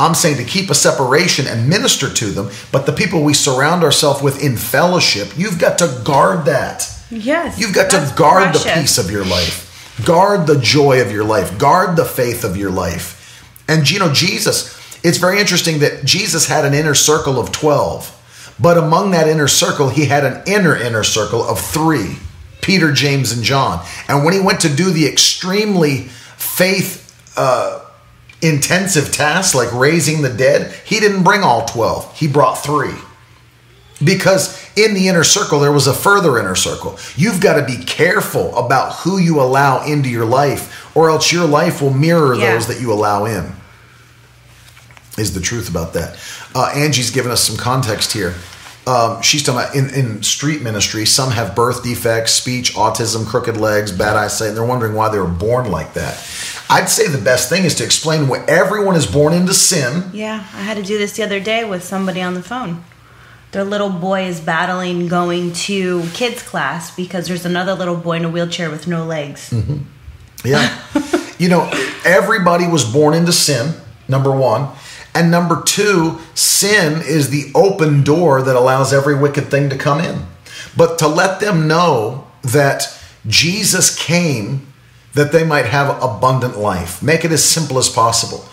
I'm saying to keep a separation and minister to them, but the people we surround ourselves with in fellowship, you've got to guard that. Yes. You've got to guard the peace of your life, guard the joy of your life, guard the faith of your life. And you know, Jesus, it's very interesting that Jesus had an inner circle of 12, but among that inner circle, he had an inner inner circle of three Peter, James, and John. And when he went to do the extremely faith uh, intensive tasks like raising the dead, he didn't bring all 12, he brought three because in the inner circle there was a further inner circle you've got to be careful about who you allow into your life or else your life will mirror Yeah. those that you allow in is the truth about that uh, angie's given us some context here um, she's talking about in, in street ministry some have birth defects speech autism crooked legs bad eyesight and they're wondering why they were born like that i'd say the best thing is to explain what everyone is born into sin Yeah, I had to do this the other day with somebody on the phone. Their little boy is battling going to kids class because there's another little boy in a wheelchair with no legs. Mm-hmm. Yeah. you know, everybody was born into sin, number one. And number two, sin is the open door that allows every wicked thing to come in. But to let them know that Jesus came that they might have abundant life, make it as simple as possible.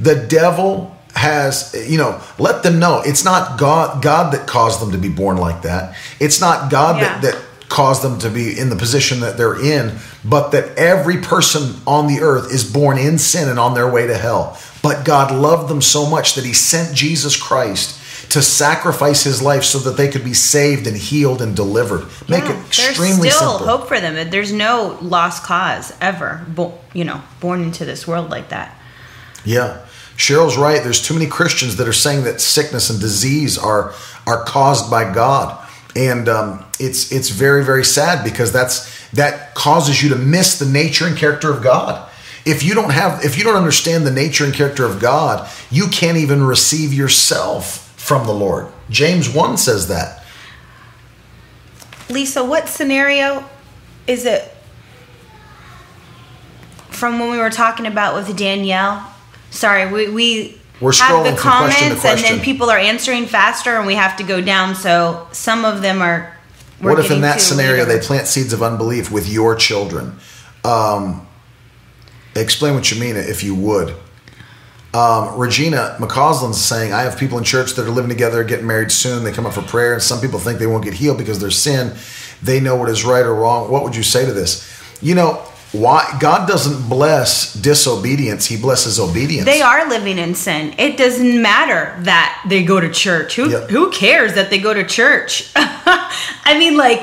The devil has, you know, let them know it's not God God that caused them to be born like that. It's not God Yeah. that, that caused them to be in the position that they're in, but that every person on the earth is born in sin and on their way to hell. But God loved them so much that He sent Jesus Christ to sacrifice His life so that they could be saved and healed and delivered. Make Yeah, it extremely There's still simple. hope for them. There's no lost cause ever, bo- you know, born into this world like that. Yeah. Cheryl's right. There's too many Christians that are saying that sickness and disease are are caused by God, and um, it's it's very very sad because that's that causes you to miss the nature and character of God. If you don't have, if you don't understand the nature and character of God, you can't even receive yourself from the Lord. James one says that. Lisa, what scenario is it from when we were talking about with Danielle? Sorry, we, we We're have the from question comments and then people are answering faster and we have to go down. So some of them are. what if in that scenario later. they plant seeds of unbelief with your children? Um, explain what you mean, if you would. Um, Regina McCausland's saying, I have people in church that are living together, getting married soon. They come up for prayer, and some people think they won't get healed because their sin. They know what is right or wrong. What would you say to this? You know, why God doesn't bless disobedience, he blesses obedience. They are living in sin. It doesn't matter that they go to church. Who Yep. who cares that they go to church? I mean like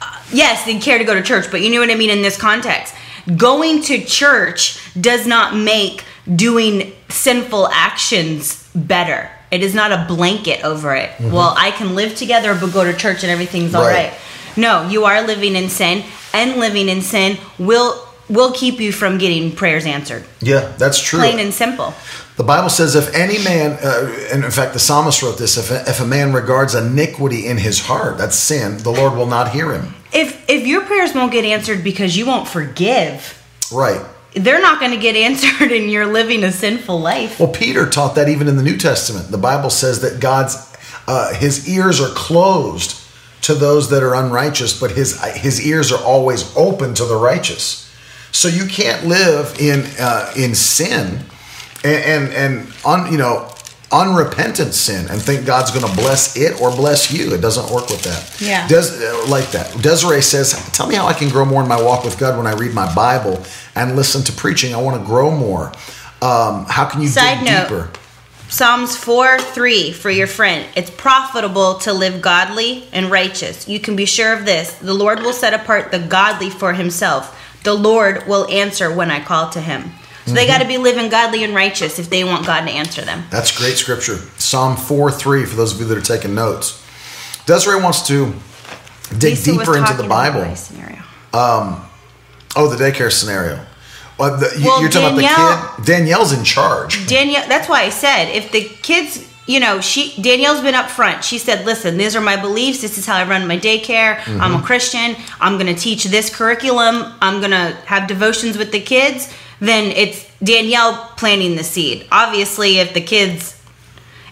uh, yes, they care to go to church, but you know what I mean in this context. Going to church does not make doing sinful actions better. It is not a blanket over it. Well, I can live together but go to church and everything's all Mm-hmm. Right. right. No, you are living in sin and living in sin will will keep you from getting prayers answered. yeah, that's true. Plain and simple. The Bible says, if any man, uh, and in fact, the psalmist wrote this: if a, if a man regards iniquity in his heart, that's sin, the Lord will not hear him. If if your prayers won't get answered because you won't forgive Right. they're not going to get answered and you're living a sinful life Well, Peter taught that even in the New Testament. The Bible says that God's uh, his ears are closed to those that are unrighteous, but his his ears are always open to the righteous. So you can't live in uh, in sin and and, and un, you know unrepentant sin and think God's going to bless it or bless you. It doesn't work with that. Yeah. Des, uh, like that. Desiree says, "Tell me how I can grow more in my walk with God when I read my Bible and listen to preaching. I want to grow more. Um, how can you Side dig note. deeper?" psalms 4 3 for your friend it's profitable to live godly and righteous you can be sure of this the lord will set apart the godly for himself the lord will answer when i call to him so they got to be living godly and righteous if they want god to answer them That's great scripture. Psalm 4 3 for those of you that are taking notes. Desiree wants to dig Lisa deeper into the Bible. scenario. Oh, the daycare scenario. Well, the, you, Well, you're talking Danielle- about the kid? Danielle's in charge. Danielle, that's why I said if the kids, you know, she Danielle's been up front. She said, "Listen, these are my beliefs. This is how I run my daycare. I'm Mm-hmm. a Christian. I'm going to teach this curriculum. I'm going to have devotions with the kids." Then it's Danielle planting the seed. Obviously, if the kids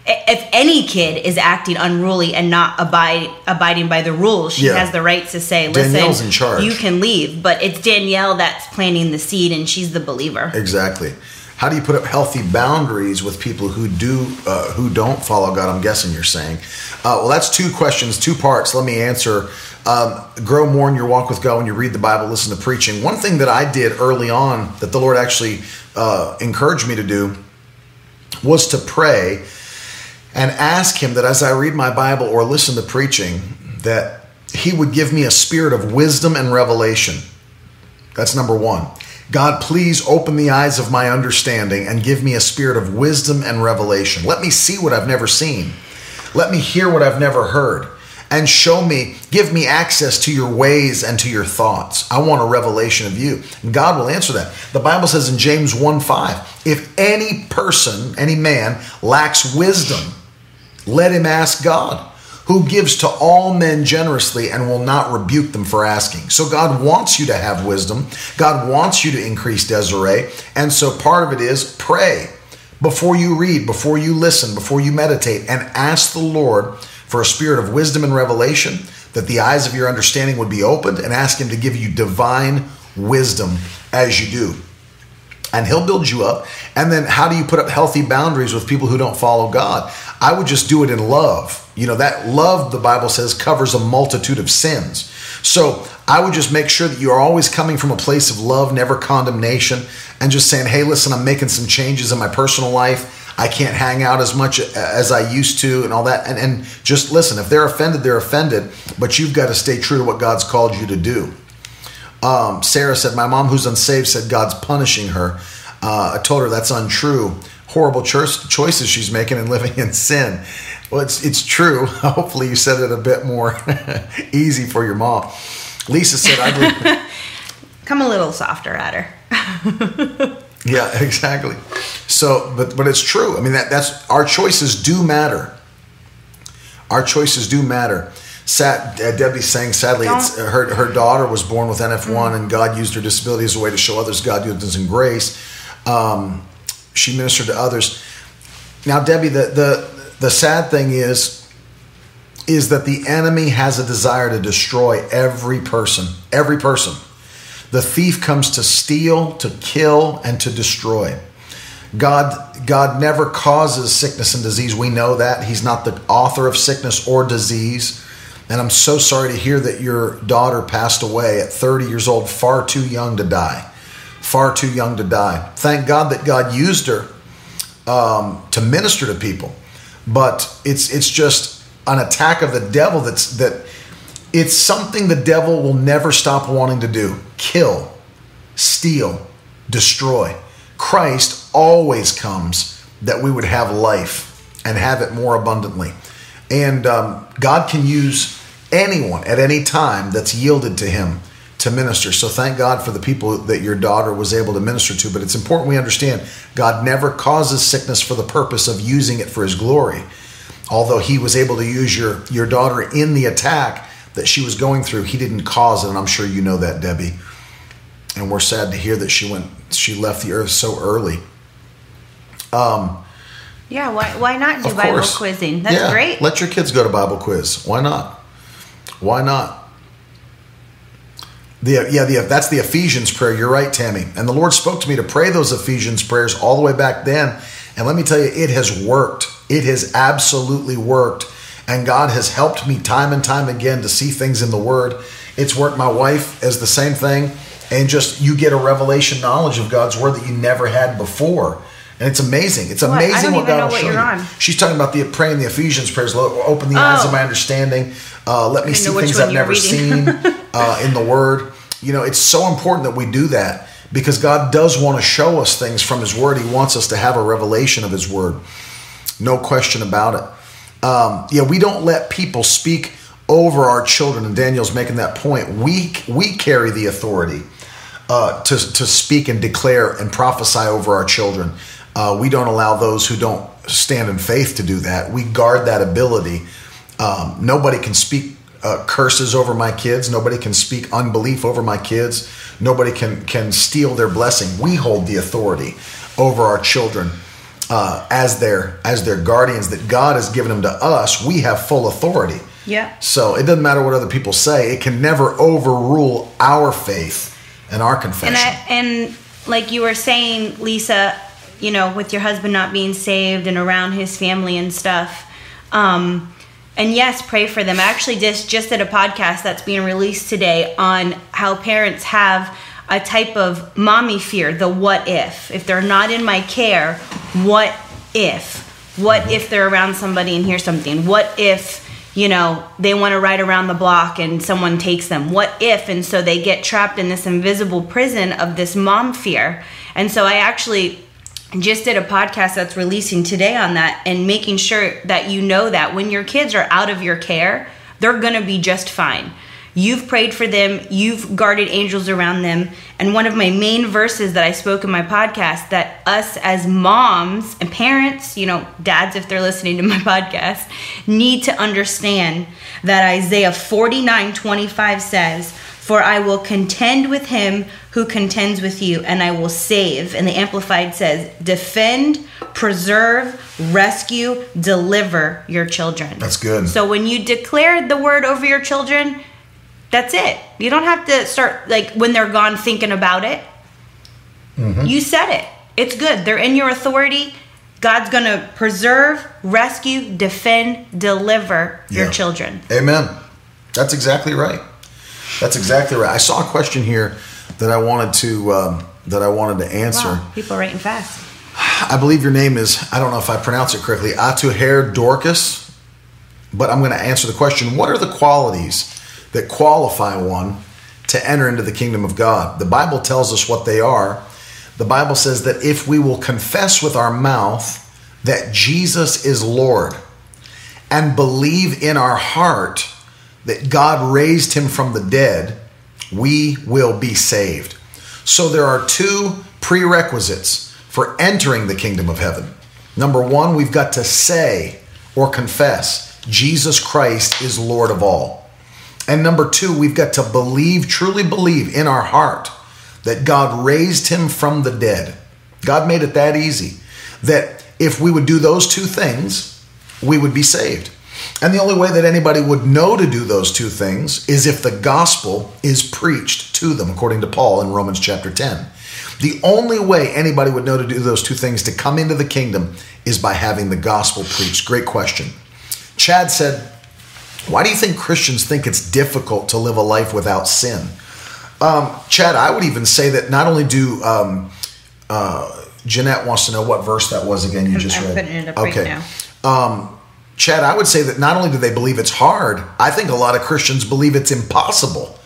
if any kid is acting unruly and not abide, abiding by the rules, she Yeah. has the right to say, "Listen, Danielle's in charge. you can leave." But it's Danielle that's planting the seed, and she's the believer. Exactly. How do you put up healthy boundaries with people who do uh, who don't follow God? I'm guessing you're saying. Uh, well, that's two questions, two parts. Let me answer. Um, grow more in your walk with God when you read the Bible, listen to preaching. One thing that I did early on that the Lord actually uh, encouraged me to do was to pray and ask Him that as I read my Bible or listen to preaching, that He would give me a spirit of wisdom and revelation. That's number one. God, please open the eyes of my understanding and give me a spirit of wisdom and revelation. Let me see what I've never seen. Let me hear what I've never heard. And show me, give me access to your ways and to your thoughts. I want a revelation of you. And God will answer that. The Bible says in James 1 5, if any person, any man, lacks wisdom, let him ask God, who gives to all men generously and will not rebuke them for asking. So God wants you to have wisdom. God wants you to increase Desiree. And so part of it is pray before you read, before you listen, before you meditate, and ask the Lord for a spirit of wisdom and revelation, that the eyes of your understanding would be opened, and ask Him to give you divine wisdom as you do and he'll build you up. And then how do you put up healthy boundaries with people who don't follow God? I would just do it in love. You know, that love, the Bible says, covers a multitude of sins. So I would just make sure that you are always coming from a place of love, never condemnation, and just saying, hey, listen, I'm making some changes in my personal life. I can't hang out as much as I used to and all that. And, and just listen, if they're offended, they're offended, but you've got to stay true to what God's called you to do. Um, Sarah said, My mom, who's unsaved, said God's punishing her. Uh, I told her that's untrue. Horrible cho- choices she's making and living in sin. Well, it's, it's true. Hopefully, you said it a bit more easy for your mom. Lisa said, I believe. Come a little softer at her. Yeah, exactly. So, but but it's true. I mean, that that's our choices do matter. Our choices do matter. Sad, uh, Debbie's saying, sadly, it's, uh, her her daughter was born with NF1, and God used her disability as a way to show others God gives in grace. Um, she ministered to others. Now, Debbie, the the the sad thing is, is that the enemy has a desire to destroy every person, every person. The thief comes to steal, to kill, and to destroy. God, God never causes sickness and disease. We know that. He's not the author of sickness or disease. And I'm so sorry to hear that your daughter passed away at 30 years old, far too young to die. far too young to die. Thank God that God used her um, to minister to people, but it's it's just an attack of the devil. That's that. It's something the devil will never stop wanting to do: kill, steal, destroy. Christ always comes that we would have life and have it more abundantly. And um, God can use anyone at any time that's yielded to Him to minister. So thank God for the people that your daughter was able to minister to. But it's important we understand God never causes sickness for the purpose of using it for His glory. Although He was able to use your, your daughter in the attack that she was going through, He didn't cause it. And I'm sure you know that, Debbie. And we're sad to hear that she went, she left the earth so early. Um, yeah, why, why not do Bible course. quizzing? That's yeah, great. Let your kids go to Bible quiz. Why not? Why not? The, yeah, the, that's the Ephesians prayer. You're right, Tammy. And the Lord spoke to me to pray those Ephesians prayers all the way back then. And let me tell you, it has worked. It has absolutely worked. And God has helped me time and time again to see things in the Word. It's worked my wife as the same thing. And just you get a revelation knowledge of God's Word that you never had before. And it's amazing. It's amazing what, what God will show you. On. She's talking about the praying the Ephesians prayers. Open the oh. eyes of my understanding. Uh, let me see things I've never seen uh, in the Word. You know, it's so important that we do that because God does want to show us things from His Word. He wants us to have a revelation of His Word. No question about it. Um, yeah, we don't let people speak over our children, and Daniel's making that point. We we carry the authority uh, to to speak and declare and prophesy over our children. Uh, we don't allow those who don't stand in faith to do that. We guard that ability. Um, nobody can speak uh, curses over my kids. Nobody can speak unbelief over my kids. Nobody can can steal their blessing. We hold the authority over our children uh, as their as their guardians that God has given them to us. We have full authority. Yeah. So it doesn't matter what other people say. It can never overrule our faith and our confession. And, I, and like you were saying, Lisa, you know, with your husband not being saved and around his family and stuff. Um, and yes, pray for them. I actually just just did a podcast that's being released today on how parents have a type of mommy fear, the what if. If they're not in my care, what if? What if they're around somebody and hear something? What if, you know, they want to ride around the block and someone takes them? What if? And so they get trapped in this invisible prison of this mom fear. And so I actually just did a podcast that's releasing today on that and making sure that you know that when your kids are out of your care, they're going to be just fine. You've prayed for them, you've guarded angels around them. And one of my main verses that I spoke in my podcast that us as moms and parents, you know, dads, if they're listening to my podcast, need to understand that Isaiah 49 25 says, For I will contend with him who contends with you, and I will save. And the Amplified says, defend, preserve, rescue, deliver your children. That's good. So when you declare the word over your children, that's it. You don't have to start, like, when they're gone thinking about it. Mm-hmm. You said it. It's good. They're in your authority. God's going to preserve, rescue, defend, deliver yeah. your children. Amen. That's exactly right. That's exactly right. I saw a question here that I wanted to um, that I wanted to answer. Wow, people writing fast. I believe your name is I don't know if I pronounce it correctly Atuhair Dorcas, but I'm going to answer the question. What are the qualities that qualify one to enter into the kingdom of God? The Bible tells us what they are. The Bible says that if we will confess with our mouth that Jesus is Lord and believe in our heart that God raised him from the dead, we will be saved. So there are two prerequisites for entering the kingdom of heaven. Number one, we've got to say or confess Jesus Christ is Lord of all. And number two, we've got to believe, truly believe in our heart that God raised him from the dead. God made it that easy. That if we would do those two things, we would be saved. And the only way that anybody would know to do those two things is if the gospel is preached to them, according to Paul in Romans chapter 10. The only way anybody would know to do those two things to come into the kingdom is by having the gospel preached. Great question. Chad said, Why do you think Christians think it's difficult to live a life without sin? Um, Chad, I would even say that not only do um, uh, Jeanette wants to know what verse that was again. You just I'm read. up right okay. Um, Chad, I would say that not only do they believe it's hard, I think a lot of Christians believe it's impossible.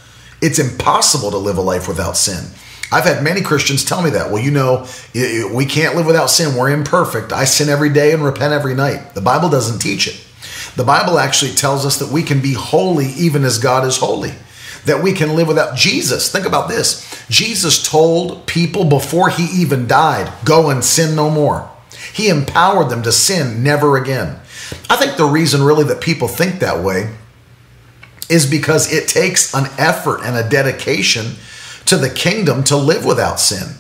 It's impossible to live a life without sin. I've had many Christians tell me that. Well, you know, we can't live without sin. We're imperfect. I sin every day and repent every night. The Bible doesn't teach it. The Bible actually tells us that we can be holy even as God is holy, that we can live without Jesus. Think about this Jesus told people before he even died, Go and sin no more. He empowered them to sin never again. I think the reason really that people think that way is because it takes an effort and a dedication to the kingdom to live without sin.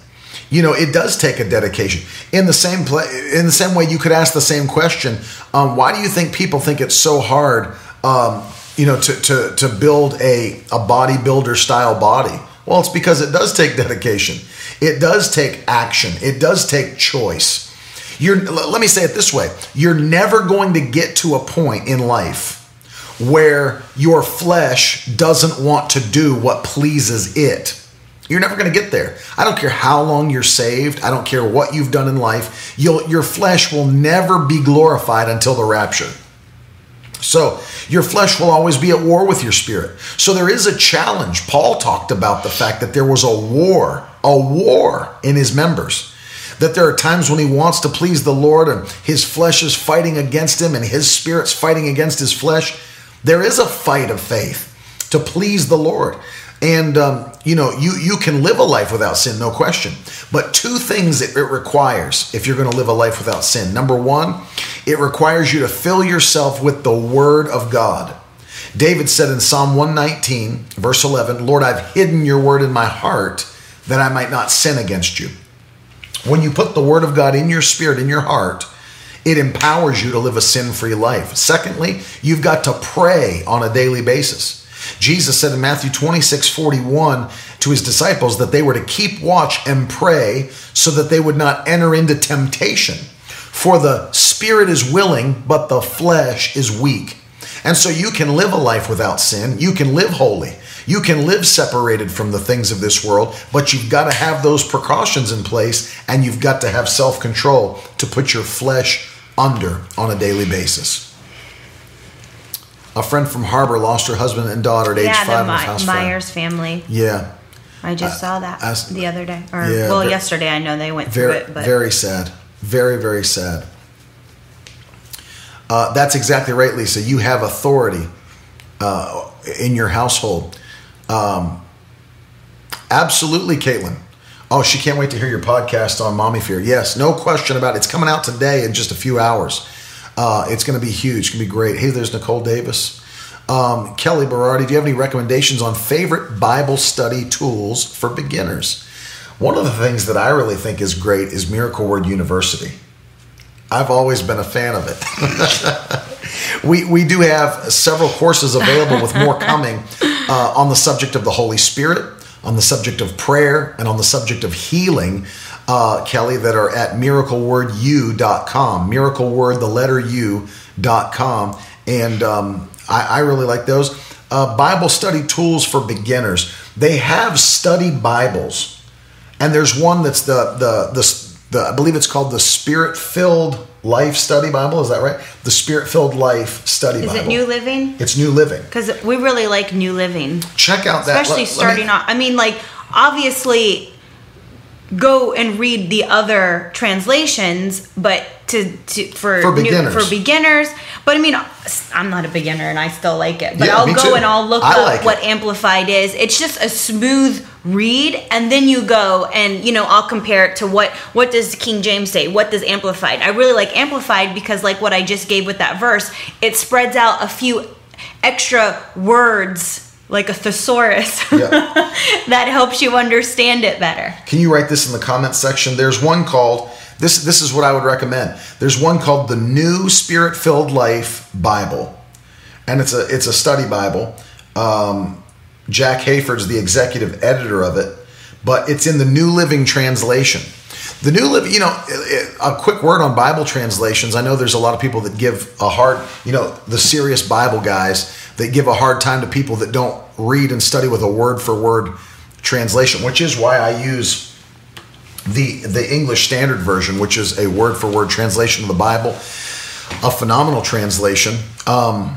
You know, it does take a dedication. In the same play, in the same way, you could ask the same question: um, Why do you think people think it's so hard? Um, you know, to to to build a a bodybuilder style body. Well, it's because it does take dedication. It does take action. It does take choice. You're let me say it this way. You're never going to get to a point in life where your flesh doesn't want to do what pleases it. You're never going to get there. I don't care how long you're saved. I don't care what you've done in life. You'll, your flesh will never be glorified until the rapture. So your flesh will always be at war with your spirit. So there is a challenge. Paul talked about the fact that there was a war, a war in his members. That there are times when he wants to please the Lord and his flesh is fighting against him and his spirit's fighting against his flesh. There is a fight of faith to please the Lord. And um, you know, you you can live a life without sin, no question. But two things it, it requires if you're going to live a life without sin. Number one, it requires you to fill yourself with the Word of God. David said in Psalm 119, verse 11, Lord, I've hidden your word in my heart that I might not sin against you. When you put the word of God in your spirit, in your heart, it empowers you to live a sin free life. Secondly, you've got to pray on a daily basis. Jesus said in Matthew 26 41 to his disciples that they were to keep watch and pray so that they would not enter into temptation. For the spirit is willing, but the flesh is weak. And so you can live a life without sin. You can live holy. You can live separated from the things of this world, but you've got to have those precautions in place and you've got to have self control to put your flesh under on a daily basis. A friend from Harbor lost her husband and daughter at age five. yeah, the My, Myers family. Yeah. I just saw that I, the other day, or yeah, well, very, yesterday. I know they went very, through it, but very sad. Very, very sad. Uh, that's exactly right, Lisa. You have authority uh, in your household. Um, absolutely, Caitlin. Oh, she can't wait to hear your podcast on Mommy Fear. Yes, no question about it. It's coming out today in just a few hours. Uh, it's going to be huge. It's going to be great. Hey, there's Nicole Davis. Um, Kelly Berardi, do you have any recommendations on favorite Bible study tools for beginners? One of the things that I really think is great is Miracle Word University. I've always been a fan of it. we, we do have several courses available with more coming uh, on the subject of the Holy Spirit, on the subject of prayer, and on the subject of healing, uh, Kelly, that are at miraclewordu.com. Miracleword, the letter U.com. And um, I, I, really like those. Uh, Bible study tools for beginners. They have study Bibles. And there's one that's the, the, the, the I believe it's called the Spirit Filled Life Study Bible. Is that right? The Spirit Filled Life Study Is Bible. it New Living? It's New Living. Because we really like New Living. Check out that. Especially let- let starting me- off. I mean, like, obviously, go and read the other translations, but to, to for For new- beginners. for beginners. But I mean, I'm not a beginner and I still like it. But Yeah, I'll go too. and I'll look I up like what it. Amplified is. It's just a smooth read, and then you go and you know I'll compare it to what what does King James say? What does Amplified? I really like Amplified because like what I just gave with that verse, it spreads out a few extra words like a thesaurus Yeah. that helps you understand it better. Can you write this in the comments section? There's one called this. This is what I would recommend. There's one called the New Spirit Filled Life Bible, and it's a it's a study Bible. Um, Jack Hayford's the executive editor of it, but it's in the New Living Translation. The New Living, you know, a quick word on Bible translations. I know there's a lot of people that give a hard, you know, the serious Bible guys that give a hard time to people that don't read and study with a word for word translation, which is why I use the the English Standard Version, which is a word for word translation of the Bible, a phenomenal translation. Um,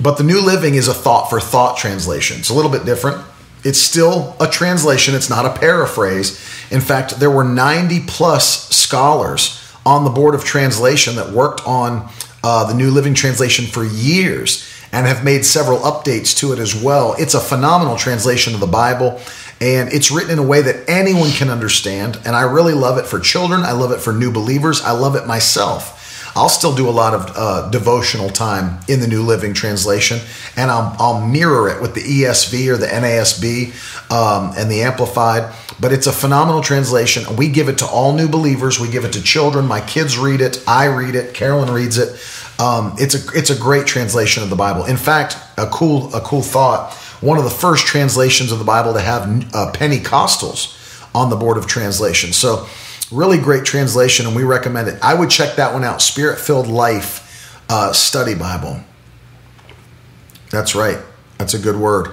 but the New Living is a thought for thought translation. It's a little bit different. It's still a translation, it's not a paraphrase. In fact, there were 90 plus scholars on the board of translation that worked on uh, the New Living Translation for years and have made several updates to it as well. It's a phenomenal translation of the Bible and it's written in a way that anyone can understand. And I really love it for children, I love it for new believers, I love it myself. I'll still do a lot of uh, devotional time in the New Living Translation, and I'll, I'll mirror it with the ESV or the NASB um, and the Amplified. But it's a phenomenal translation. We give it to all new believers. We give it to children. My kids read it. I read it. Carolyn reads it. Um, it's a it's a great translation of the Bible. In fact, a cool a cool thought. One of the first translations of the Bible to have uh, Pentecostals on the board of translation. So Really great translation, and we recommend it. I would check that one out Spirit Filled Life uh, Study Bible. That's right. That's a good word.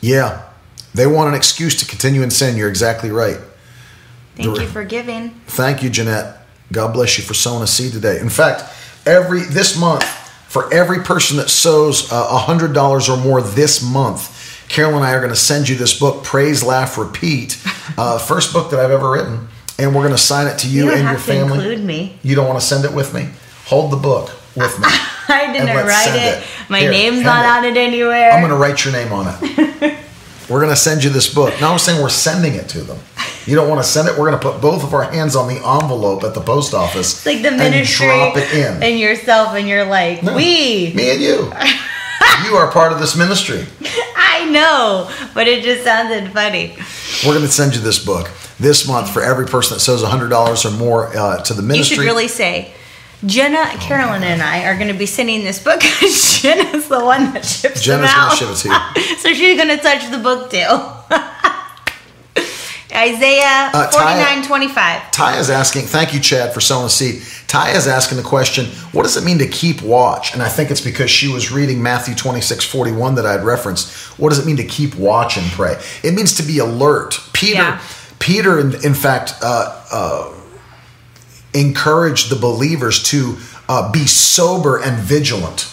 Yeah. They want an excuse to continue in sin. You're exactly right. Thank you for giving. Thank you, Jeanette. God bless you for sowing a seed today. In fact, every this month, for every person that sows uh, a hundred dollars or more this month, Carol and I are going to send you this book, Praise, Laugh, Repeat, uh, first book that I've ever written, and we're going to sign it to you, You don't and your to family. include me. You don't want to send it with me? Hold the book with me. I didn't write send it. My Here, name's not it. on it anywhere. I'm going to write your name on it. we're going to send you this book. Now I'm saying we're sending it to them. You don't want to send it? We're going to put both of our hands on the envelope at the post office. It's like the ministry and drop it in. and yourself, and you're like, No, we. Me and you. You are part of this ministry. I know, but it just sounded funny. We're going to send you this book this month for every person that sows $100 or more uh, to the ministry. You should really say, Jenna, Carolyn, and I are going to be sending this book because Jenna's the one that ships Jenna's them out. ship it to you. so she's going to touch the book too. Isaiah Uh, Taya- forty nine twenty five. Ty is asking, thank you, Chad, for sowing a seed. Ty is asking the question, what does it mean to keep watch? And I think it's because she was reading Matthew 26, 41 that I had referenced. What does it mean to keep watch and pray? It means to be alert. Peter, Yeah. Peter, in, in fact, uh, uh, encouraged the believers to uh, be sober and vigilant.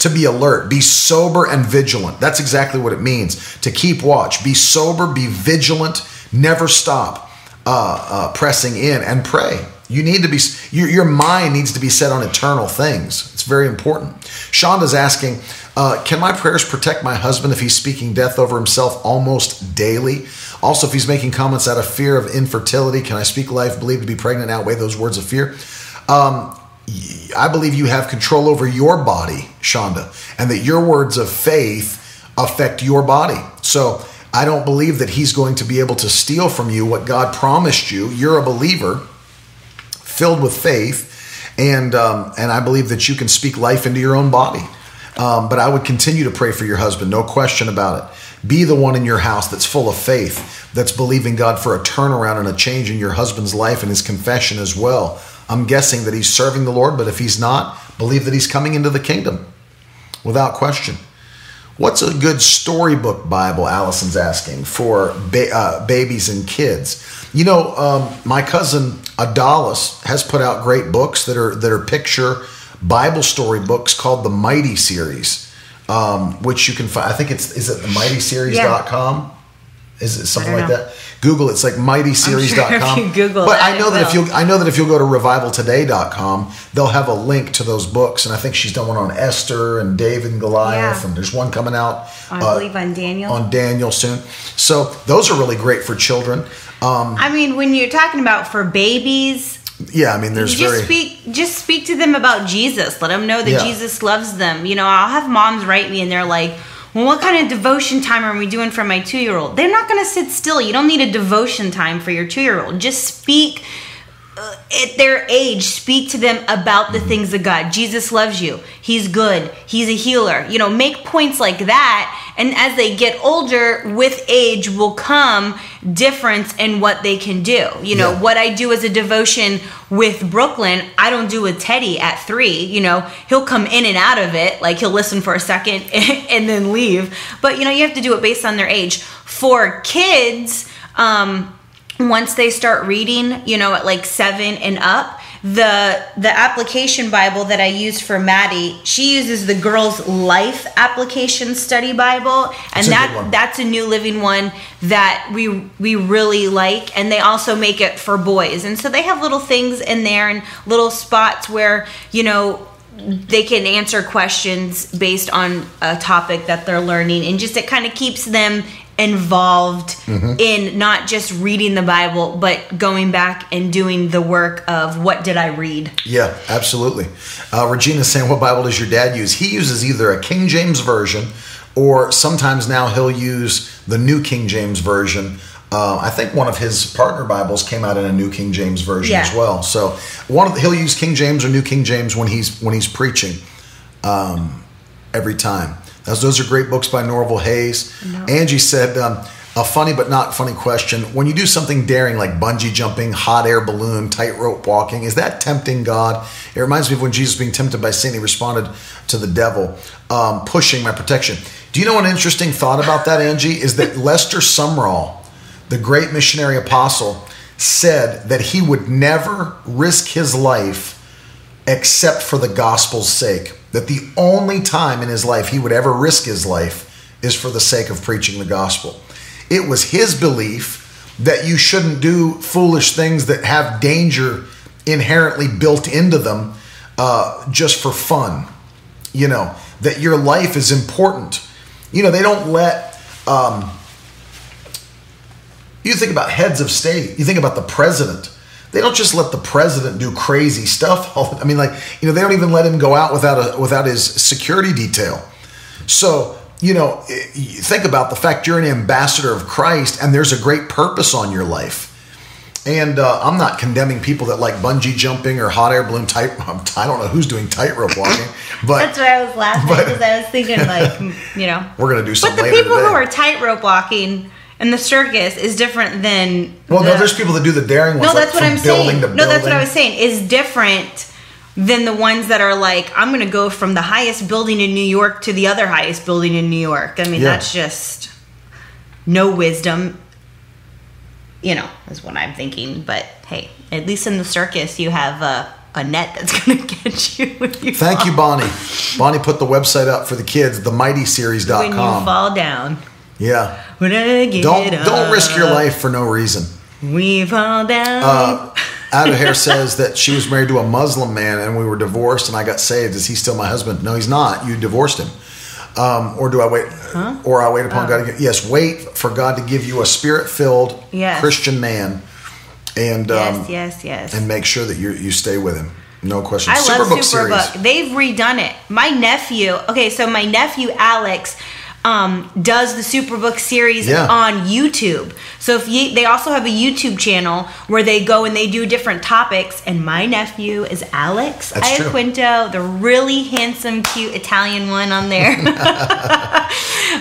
To be alert, be sober and vigilant. That's exactly what it means. To keep watch, be sober, be vigilant, never stop uh, uh, pressing in and pray. You need to be, your, your mind needs to be set on eternal things. It's very important. Shonda's asking, uh, can my prayers protect my husband if he's speaking death over himself almost daily? Also, if he's making comments out of fear of infertility, can I speak life, believe to be pregnant, outweigh those words of fear? Um, I believe you have control over your body, Shonda, and that your words of faith affect your body. So I don't believe that he's going to be able to steal from you what God promised you. You're a believer filled with faith, and um, and I believe that you can speak life into your own body. Um, but I would continue to pray for your husband, no question about it. Be the one in your house that's full of faith, that's believing God for a turnaround and a change in your husband's life and his confession as well. I'm guessing that he's serving the Lord, but if he's not, believe that he's coming into the kingdom without question. What's a good storybook Bible? Allison's asking for ba- uh, babies and kids. You know, um, my cousin Adalis has put out great books that are that are picture Bible story books called the Mighty Series, um, which you can find. I think it's is it the mightyseries.com? Is it something like know. that? Google it's like mightyseries.com. Sure Google but that, I know that if you I know that if you'll go to revivaltoday.com, they'll have a link to those books. And I think she's done one on Esther and David and Goliath, Yeah. and there's one coming out I uh, believe on Daniel. on Daniel soon. So those are really great for children. Um, I mean, when you're talking about for babies, yeah, I mean, there's just very speak just speak to them about Jesus. Let them know that Yeah. Jesus loves them. You know, I'll have moms write me and they're like, "Well, what kind of devotion time are we doing for my 2-year-old?" They're not going to sit still. You don't need a devotion time for your 2-year-old. Just speak at their age speak to them about the things of God. Jesus loves you. He's good. He's a healer. You know, make points like that. And as they get older, with age will come difference in what they can do. You know, Yeah. what I do as a devotion with Brooklyn, I don't do with Teddy at three. You know, he'll come in and out of it. Like he'll listen for a second and then leave. But, you know, you have to do it based on their age. For kids, um, once they start reading, you know, at like seven and up, the the application Bible that I use for Maddie, she uses the Girls Life Application Study Bible, and That's that that's a new living one that we we really like. And they also make it for boys, and so they have little things in there and little spots where you know they can answer questions based on a topic that they're learning and just it kind of keeps them involved Mm-hmm. in not just reading the bible but going back and doing the work of what did i read Yeah, absolutely. Uh, Regina's saying, What Bible does your dad use? He uses either a King James Version or sometimes now he'll use the New King James Version. Uh, I think one of his partner Bibles came out in a New King James Version Yeah. as well. So one of the, he'll use King James or New King James when he's when he's preaching um, every time. Those, those are great books by Norval Hayes. Angie said, um, a funny but not funny question. When you do something daring like bungee jumping, hot air balloon, tightrope walking, is that tempting God? It reminds me of when Jesus being tempted by Satan, he responded to the devil, um, pushing my protection. Do you know an interesting thought about that, Angie? Is that Lester Sumrall, the great missionary apostle, said that he would never risk his life except for the gospel's sake. That the only time in his life he would ever risk his life is for the sake of preaching the gospel. It was his belief that you shouldn't do foolish things that have danger inherently built into them uh, just for fun. You know, that your life is important. You know, they don't let. Um, you think about heads of state. You think about the president. They don't just let the president do crazy stuff. I mean, like you know, they don't even let him go out without a without his security detail. So you know, think about the fact you're an ambassador of Christ, and there's a great purpose on your life. And uh, I'm not condemning people that like bungee jumping or hot air balloon tight. I don't know who's doing tightrope walking, but that's why i was laughing because i was thinking like you know we're gonna do something. but the people today. who are tightrope walking in the circus is different than well, the, no, there's people that do the daring ones. no like that's what from i'm building saying to no that's what i was saying is different than the ones that are like i'm gonna go from the highest building in new york to the other highest building in new york i mean Yeah. that's just no wisdom you know is what i'm thinking but hey at least in the circus you have a, a net that's gonna get you you Thank you, Bonnie. Bonnie put the website up for the kids, when you themightyseries.com. fall down Yeah. when I get Don't don't risk your life for no reason. we fall down Uh, Out of Hair says that she was married to a Muslim man and we were divorced and I got saved. Is he still my husband? No, he's not. You divorced him. Um, or do I wait? Or I wait upon Oh. God to give? Yes, wait for God to give you a spirit-filled Yes. Christian man, and um, yes yes yes and make sure that you you stay with him. No question. I love Superbook Superbook. series. They've redone it. My nephew, okay, so my nephew Alex um, does the Superbook series Yeah. on YouTube. So if you, they also have a YouTube channel where they go and they do different topics. And my nephew is Alex That's. Iaquinto, the really handsome, cute Italian one on there.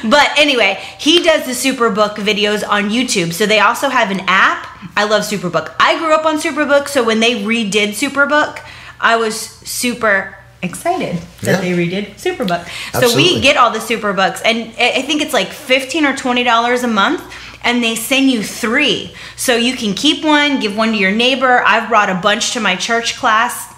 but anyway, he does the Superbook videos on YouTube. So they also have an app. I love Superbook. I grew up on Superbook, so when they redid Superbook, I was super excited that Yeah. they redid Superbook. So we get all the Superbooks, and I think it's like fifteen or twenty dollars a month. And they send you three. So you can keep one, give one to your neighbor. I've brought a bunch to my church class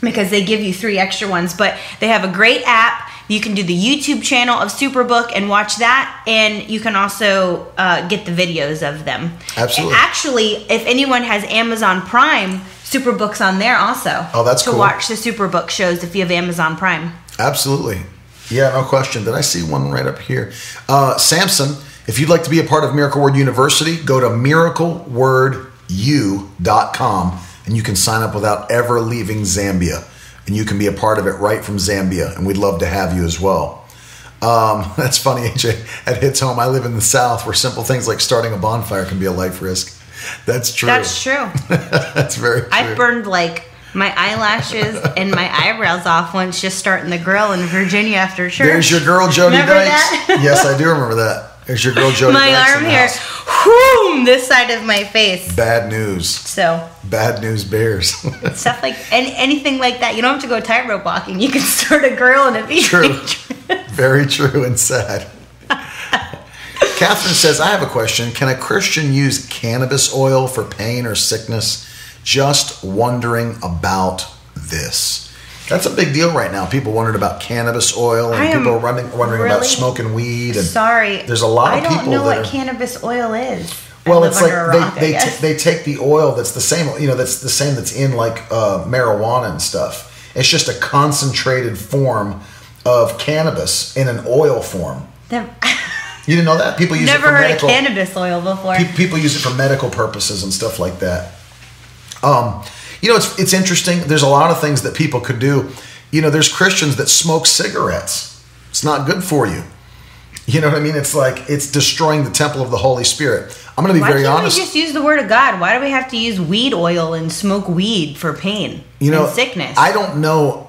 because they give you three extra ones. But they have a great app. You can do the YouTube channel of Superbook and watch that, and you can also uh, get the videos of them. Absolutely. Actually, if anyone has Amazon Prime, Superbook's on there also. Oh, that's cool. to cool. watch the Superbook shows if you have Amazon Prime. Absolutely. Yeah, no question. Did I see one right up here? Uh, Samson, if you'd like to be a part of Miracle Word University, go to miraclewordu.com and you can sign up without ever leaving Zambia. And you can be a part of it right from Zambia. And we'd love to have you as well. Um, that's funny, AJ. At Hits Home, I live in the South where simple things like starting a bonfire can be a life risk. That's true. That's true. That's very true. I burned like my eyelashes and my eyebrows off once just starting the grill in Virginia after church. There's your girl Jody Remember Dykes. yes, I do remember that. There's your girl Jody my Dykes arm here, whoom, this side of my face. Bad news. So Bad news bears. stuff like any, anything like that. You don't have to go tightrope walking. You can start a grill and be True. Very true and sad. Catherine says, I have a question. Can a Christian use cannabis oil for pain or sickness? Just wondering about this. That's a big deal right now. People wondering about cannabis oil and people are running, wondering about smoking weed. And Sorry, There's a lot of people. I don't know what are- cannabis oil is. Well, it's like rock, they they, t- they take the oil that's the same, you know, that's the same that's in like uh, marijuana and stuff. It's just a concentrated form of cannabis in an oil form. Them- You didn't know that? People use Never it for heard medical. of cannabis oil before. pe- people use it for medical purposes and stuff like that. Um, you know, it's it's interesting. There's a lot of things that people could do. You know, there's Christians that smoke cigarettes. It's not good for you. You know what I mean? It's like it's destroying the temple of the Holy Spirit. I'm going to be Why very can't honest. we just use the word of God? Why do we have to use weed oil and smoke weed for pain you know, and sickness? I don't know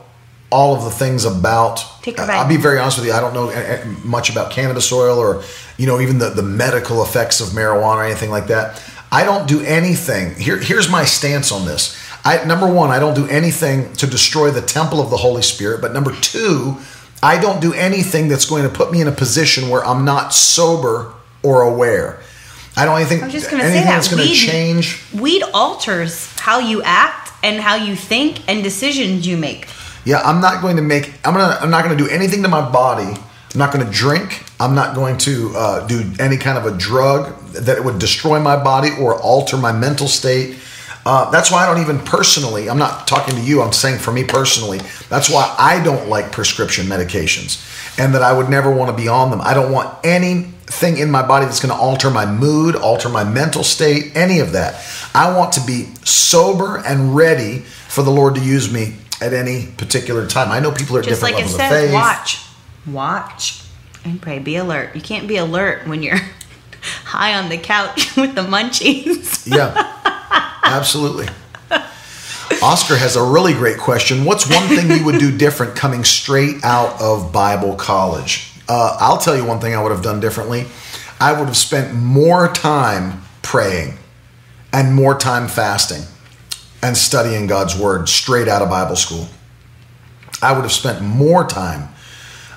all of the things about. I'll be very honest with you. I don't know uh, uh, much about cannabis oil or, you know, even the, the medical effects of marijuana or anything like that. I don't do anything. Here, here's my stance on this. I, number one, I don't do anything to destroy the temple of the Holy Spirit. But number two, I don't do anything that's going to put me in a position where I'm not sober or aware. I don't anything, I was just going to say anything that that's going to change weed alters how you act and how you think and decisions you make. Yeah, I'm not going to make. I'm gonna. I'm not going to do anything to my body. I'm not going to drink. I'm not going to uh, do any kind of a drug that would destroy my body or alter my mental state. Uh, that's why I don't even personally. I'm not talking to you. I'm saying for me personally. That's why I don't like prescription medications, and that I would never want to be on them. I don't want anything in my body that's going to alter my mood, alter my mental state, any of that. I want to be sober and ready for the Lord to use me at any particular time. I know people are at Just different like it levels says, of faith. watch, watch, and pray. Be alert. You can't be alert when you're high on the couch with the munchies. Yeah, absolutely. Oscar has a really great question. What's one thing you would do different coming straight out of Bible college? Uh, I'll tell you one thing I would have done differently. I would have spent more time praying and more time fasting and studying God's Word straight out of Bible school. I would have spent more time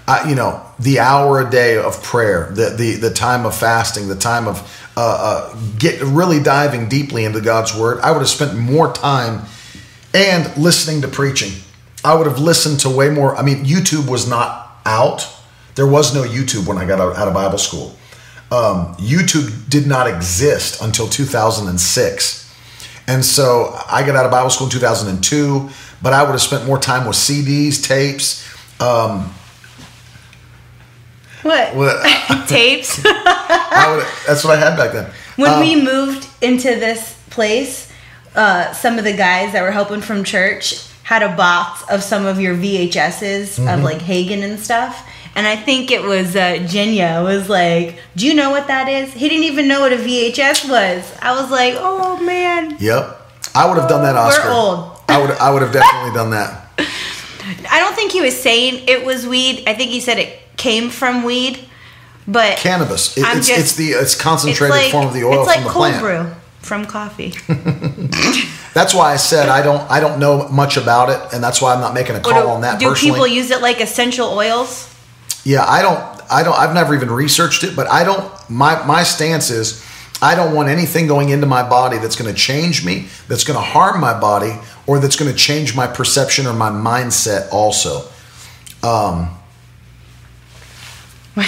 uh, you know, the hour a day of prayer, the the the time of fasting, the time of uh, uh, get really diving deeply into God's word. I would have spent more time and listening to preaching. I would have listened to way more. I mean, YouTube was not out. There was no YouTube when I got out, of Bible school. Um, YouTube did not exist until 2006. And so I got out of Bible school in 2002, but I would have spent more time with CDs, tapes. Um, What? what, Tapes. I would, that's what I had back then. When Um, we moved into this place, uh, some of the guys that were helping from church had a box of some of your VHSs Mm-hmm. of like Hagin and stuff. And I think it was uh, Jenya was like, "Do you know what that is?" He didn't even know what a VHS was. I was like, "Oh man." Yep, I would have done that, Oscar. We're old. I would, I would have definitely done that. I don't think he was saying it was weed. I think he said it came from weed, but Cannabis. It- it's, just- it's the it's it's concentrated like form of the oil it's like from the cold plant. brew from coffee. That's why I said I don't I don't know much about it, and that's why I'm not making a call do, on that do personally. people use it like essential oils? Yeah, I don't I don't I've never even researched it, but I don't my my stance is I don't want anything going into my body that's going to change me, that's going to harm my body, or that's going to change my perception or my mindset also. Um,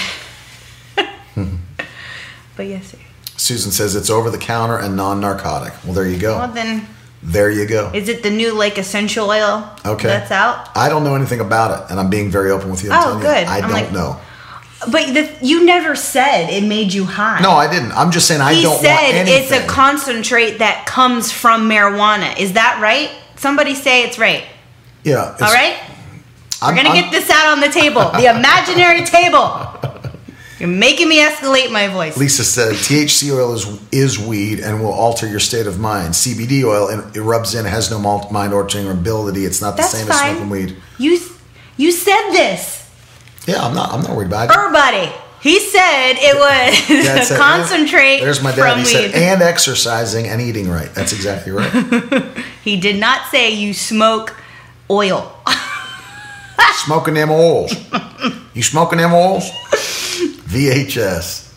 But yes, sir. Susan says it's over the counter and non-narcotic. Well, there you go. Well then, There you go. is it the new like essential oil? Okay. That's out. I don't know anything about it, and I'm being very open with you. I'm Oh, telling you, good. I I'm don't like- know. But the, you never said it made you high. No, I didn't. I'm just saying I he don't want said it's a concentrate that comes from marijuana. Is that right? Somebody say it's right. yeah. it's- All right. I'm- We're gonna I'm- get this out on the table, the imaginary table. You're making me escalate my voice. Lisa said THC oil is is weed and will alter your state of mind. CBD oil and it rubs in has no mind altering ability. It's not the That's same fine. as smoking weed. You you said this. Yeah, I'm not. I'm not worried about it. Everybody. He said it was Dad said- eh, concentrate There's my dad. from He weed. said, and exercising and eating right. That's exactly right. he did not say you smoke oil. smoking them oils. You smoking them oils? VHS.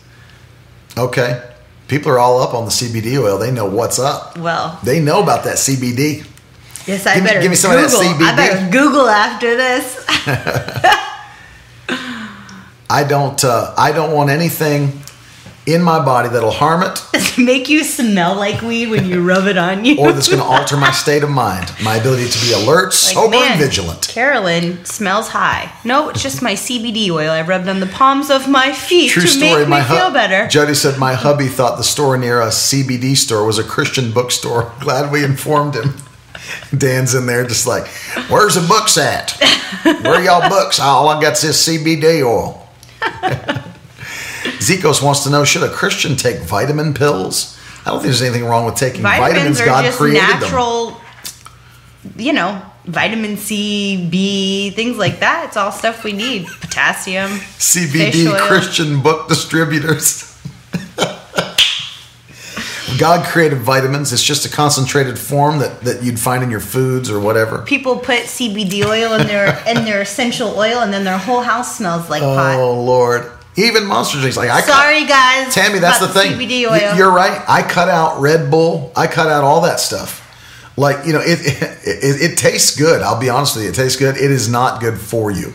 Okay. People are all up on the CBD oil. They know what's up. Well, They know about that CBD. yes, I Give me- better give me some of that Google. I better Google after this. I don't. Uh, I don't want anything in my body that'll harm it Make you smell like weed when you rub it on you. or that's going to alter my state of mind, my ability to be alert, Like, sober, man, and vigilant. Carolyn smells high. No, it's just my CBD oil I rubbed on the palms of my feet True to story. make my me feel better. Jody said my hubby thought the store near a CBD store was a Christian bookstore. Glad we informed him. Dan's in there just like, where's the books at? Where are y'all books? All I got's this CBD oil. Zikos wants to know: Should a Christian take vitamin pills? I don't think there's anything wrong with taking vitamins. Vitamins, God just created them. natural, you know, vitamin C, B, things like that. It's all stuff we need. Potassium. CBD. Christian book distributors. God created vitamins. It's just a concentrated form that, that you'd find in your foods or whatever. People put CBD oil in their in their essential oil, and then their whole house smells like pot. Oh Lord! Even monster drinks. Like I cut- Sorry, guys. Tammy, that's the thing. CBD oil. You're right. I cut out Red Bull. I cut out all that stuff. Like you know, it it, it it tastes good. I'll be honest with you. It tastes good. It is not good for you.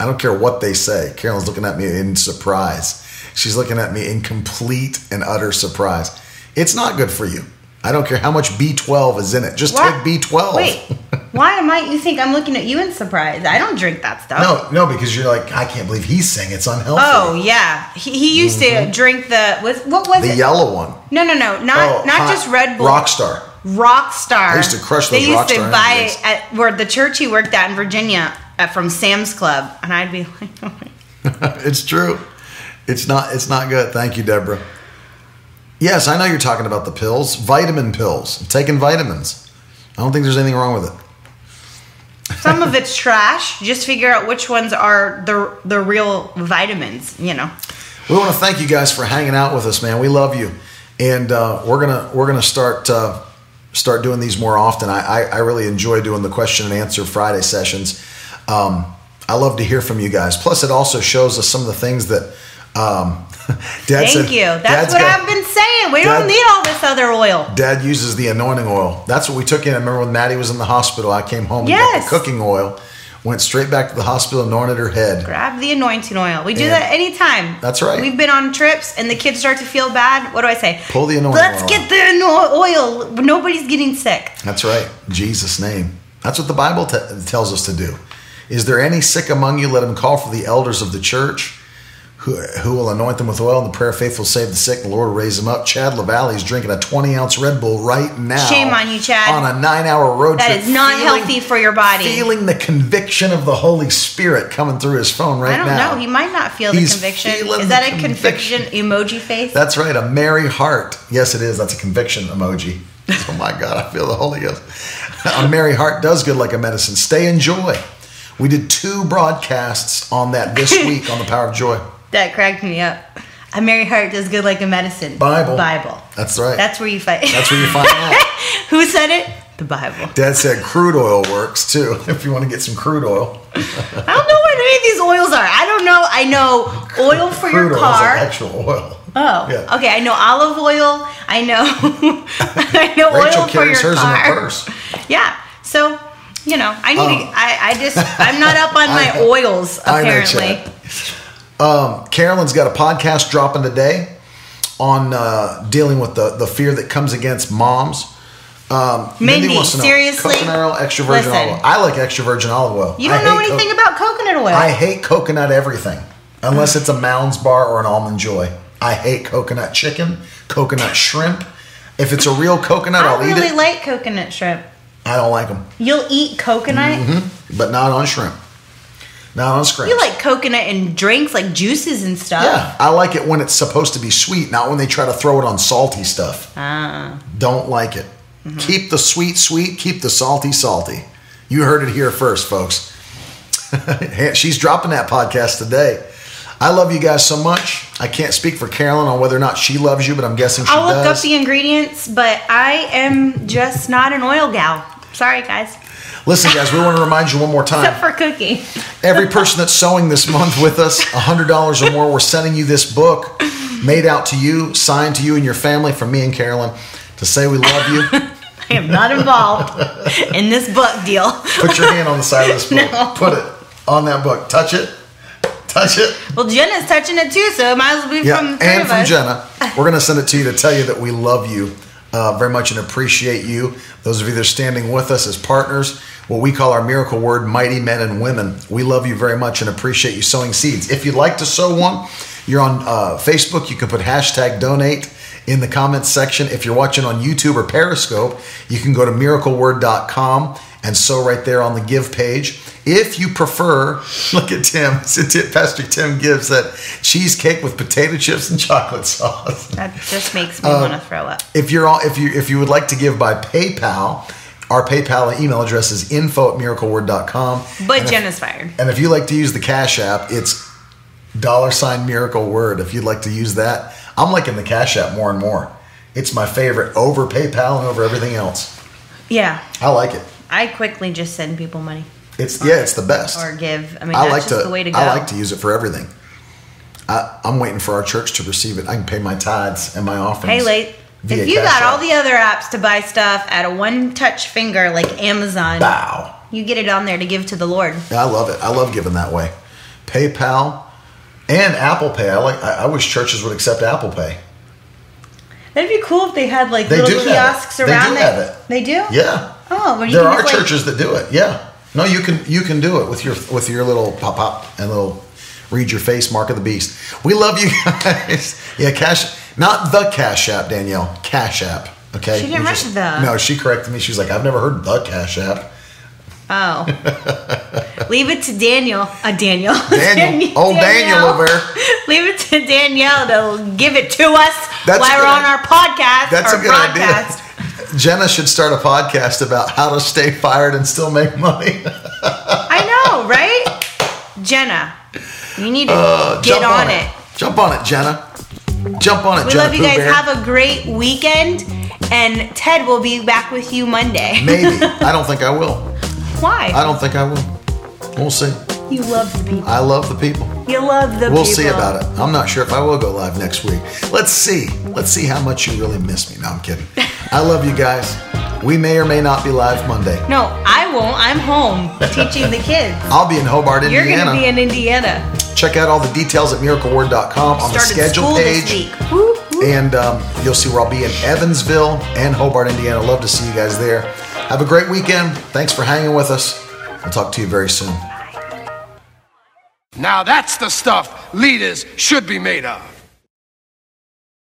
I don't care what they say. Carolyn's looking at me in surprise. She's looking at me in complete and utter surprise. It's not good for you. I don't care how much B12 is in it. Just What? take B12. Wait, why might you think I'm looking at you in surprise? I don't drink that stuff. No, no, because you're like, I can't believe he's saying it's unhealthy. Oh yeah, he, he used to drink the with what was Mm-hmm. the it? yellow one. No, no, no, not Oh, not hot- just Red Bull. Rockstar. Rockstar. I used to crush those They used to buy it at where the church he worked at in Virginia uh, from Sam's Club, and I'd be like, oh it's true. It's not. It's not good. Thank you, Deborah. Yes, I know you're talking about the pills, vitamin pills. Taking vitamins. I don't think there's anything wrong with it. Some of it's trash. Just figure out which ones are the the real vitamins. You know. We want to thank you guys for hanging out with us, man. We love you, and uh, we're gonna we're gonna start uh, start doing these more often. I, I I really enjoy doing the question and answer Friday sessions. Um, I love to hear from you guys. Plus, it also shows us some of the things that. Um, Dad Thank said- you. That's Dad's what got- I've been saying. We Dad- don't need all this other oil. Dad uses the anointing oil. That's what we took in. I remember when Maddie was in the hospital. I came home and got Yes. the cooking oil, went straight back to the hospital, anointed her head. Grab the anointing oil. We do And- that anytime. That's right. We've been on trips and the kids start to feel bad. What do I say? Pull the anointing oil. Let's oil get the oil. Nobody's getting sick. That's right. In Jesus' name. That's what the Bible te- tells us to do. Is there any sick among you? Let him call for the elders of the church, who, who will anoint them with oil, and the prayer of faith will save the sick. And the Lord will raise them up. Chad LaValle is drinking a 20 ounce Red Bull right now. Shame on you, Chad. On a nine hour road That trip. That is not feeling- healthy for your body. Feeling the conviction of the Holy Spirit coming through his phone right now. I don't now. know. He might not feel He's the conviction. Is that a conviction emoji face? That's right, a merry heart. Yes, it is. That's a conviction emoji. Oh my God, I feel the Holy Ghost. A merry heart does good like a medicine. Stay in joy. We did two broadcasts on that this week on the power of joy. That cracked me up. A merry heart does good like a medicine. Bible. Bible. That's right. That's where you fight. That's where you find out. Who said it? The Bible. Dad said crude oil works too. If you want to get some crude oil, I don't know what any of these oils are. I don't know. I know oil for crude your car. actual oil. Oh, Yeah. okay. I know olive oil. I know. I know Rachel oil for your carries hers in car. her purse. Yeah. So, you know, I need Um, to. I, I just. I'm not up on my I oils. Apparently. Um, Carolyn's got a podcast dropping today on uh, dealing with the, the fear that comes against moms. Um, Mindy, wants to know, seriously? coconut oil, extra virgin Listen. olive oil. I like extra virgin olive oil. You don't know hate co- anything about coconut oil. I hate coconut everything, unless it's a Mounds bar or an almond joy. I hate coconut chicken, coconut shrimp. If it's a real coconut, I I'll eat it. I really it. like coconut shrimp. I don't like them, You'll eat coconut. but not on shrimp. Not on scrambles. You like coconut and drinks, like juices and stuff. Yeah, I like it when it's supposed to be sweet, not when they try to throw it on salty stuff. Ah. Don't like it. Mm-hmm. Keep the sweet sweet, keep the salty salty. You heard it here first, folks. She's dropping that podcast today. I love you guys so much. I can't speak for Carolyn on whether or not she loves you, but I'm guessing she I'll look does. up the ingredients, but I am just not an oil gal. Sorry, guys. Listen, guys, we want to remind you one more time. Except for cooking. Every person that's sowing this month with us, $100 or more, we're sending you this book made out to you, signed to you and your family from me and Carolyn to say we love you. I am not involved in this book deal. Put your hand on the side of this book. No. Put it on that book. Touch it. Touch it. Well, Jenna's touching it too, so it might as well be Yeah, from the three and of from us. Jenna. We're going to send it to you to tell you that we love you uh, very much and appreciate you. Those of you that are standing with us as partners, what we call our miracle word, mighty men and women. We love you very much and appreciate you sowing seeds. If you'd like to sow one, you're on uh, Facebook. You can put hashtag donate in the comments section. If you're watching on YouTube or Periscope, you can go to miracleword.com and sow right there on the give page. If you prefer, look at Tim. Pastor Tim gives that cheesecake with potato chips and chocolate sauce. That just makes me Uh, want to throw up. If you're all, if you if you would like to give by PayPal, our PayPal email address is info at miracleword.com. But and if, Jenna's fired. and if you like to use the Cash App, it's dollar sign miracle word. If you'd like to use that, I'm liking the Cash App more and more. It's my favorite over PayPal and over everything else. Yeah, I like it. I quickly just send people money It's yeah, it's the best. or give. I mean, I that's like to. the way to go. I like to use it for everything. I, I'm waiting for our church to receive it. I can pay my tithes and my offerings. Hey, late. If you got all the other apps to buy stuff at a one-touch finger like Amazon, bow. you get it on there to give to the Lord. Yeah, I love it. I love giving that way. PayPal and Apple Pay. I like. I, I wish churches would accept Apple Pay. That'd be cool if they had like They little do kiosks They around do it. have it. They do. Yeah, Oh, you there are just, like- churches that do it. Yeah, no, you can you can do it with your with your little pop pop and little read your face mark of the beast. We love you guys. yeah, cash not the Cash App, Danielle. Cash App. Okay. She didn't write the. No, she corrected me. She's like, I've never heard the Cash App. Oh. Leave it to Daniel. Uh, Daniel. Daniel, old Daniel over there. Leave it to Danielle to give it to us That's while we're on our podcast. That's a good broadcast. idea. Jenna should start a podcast about how to stay fired and still make money. I know, right? Jenna, you need to Uh, get jump on, it. it. Jump on it, Jenna. Jump on it, We Jenna. love you Pooh guys. Bear. Have a great weekend. And Ted will be back with you Monday. Maybe. I don't think I will. Why? I don't think I will. We'll see. you love the people. I love the people. You love the We'll people. see about it. I'm not sure if I will go live next week. Let's see. Let's see how much you really miss me. No, I'm kidding. I love you guys. We may or may not be live Monday. No, I won't. I'm home teaching the kids. I'll be in Hobart, Indiana. You're going to be in Indiana. Check out all the details at miracleword.com on the schedule page. this week. Woo, woo. And um, you'll see where I'll be in Evansville and Hobart, Indiana. Love to see you guys there. Have a great weekend. Thanks for hanging with us. I'll talk to you very soon. Now that's the stuff leaders should be made of.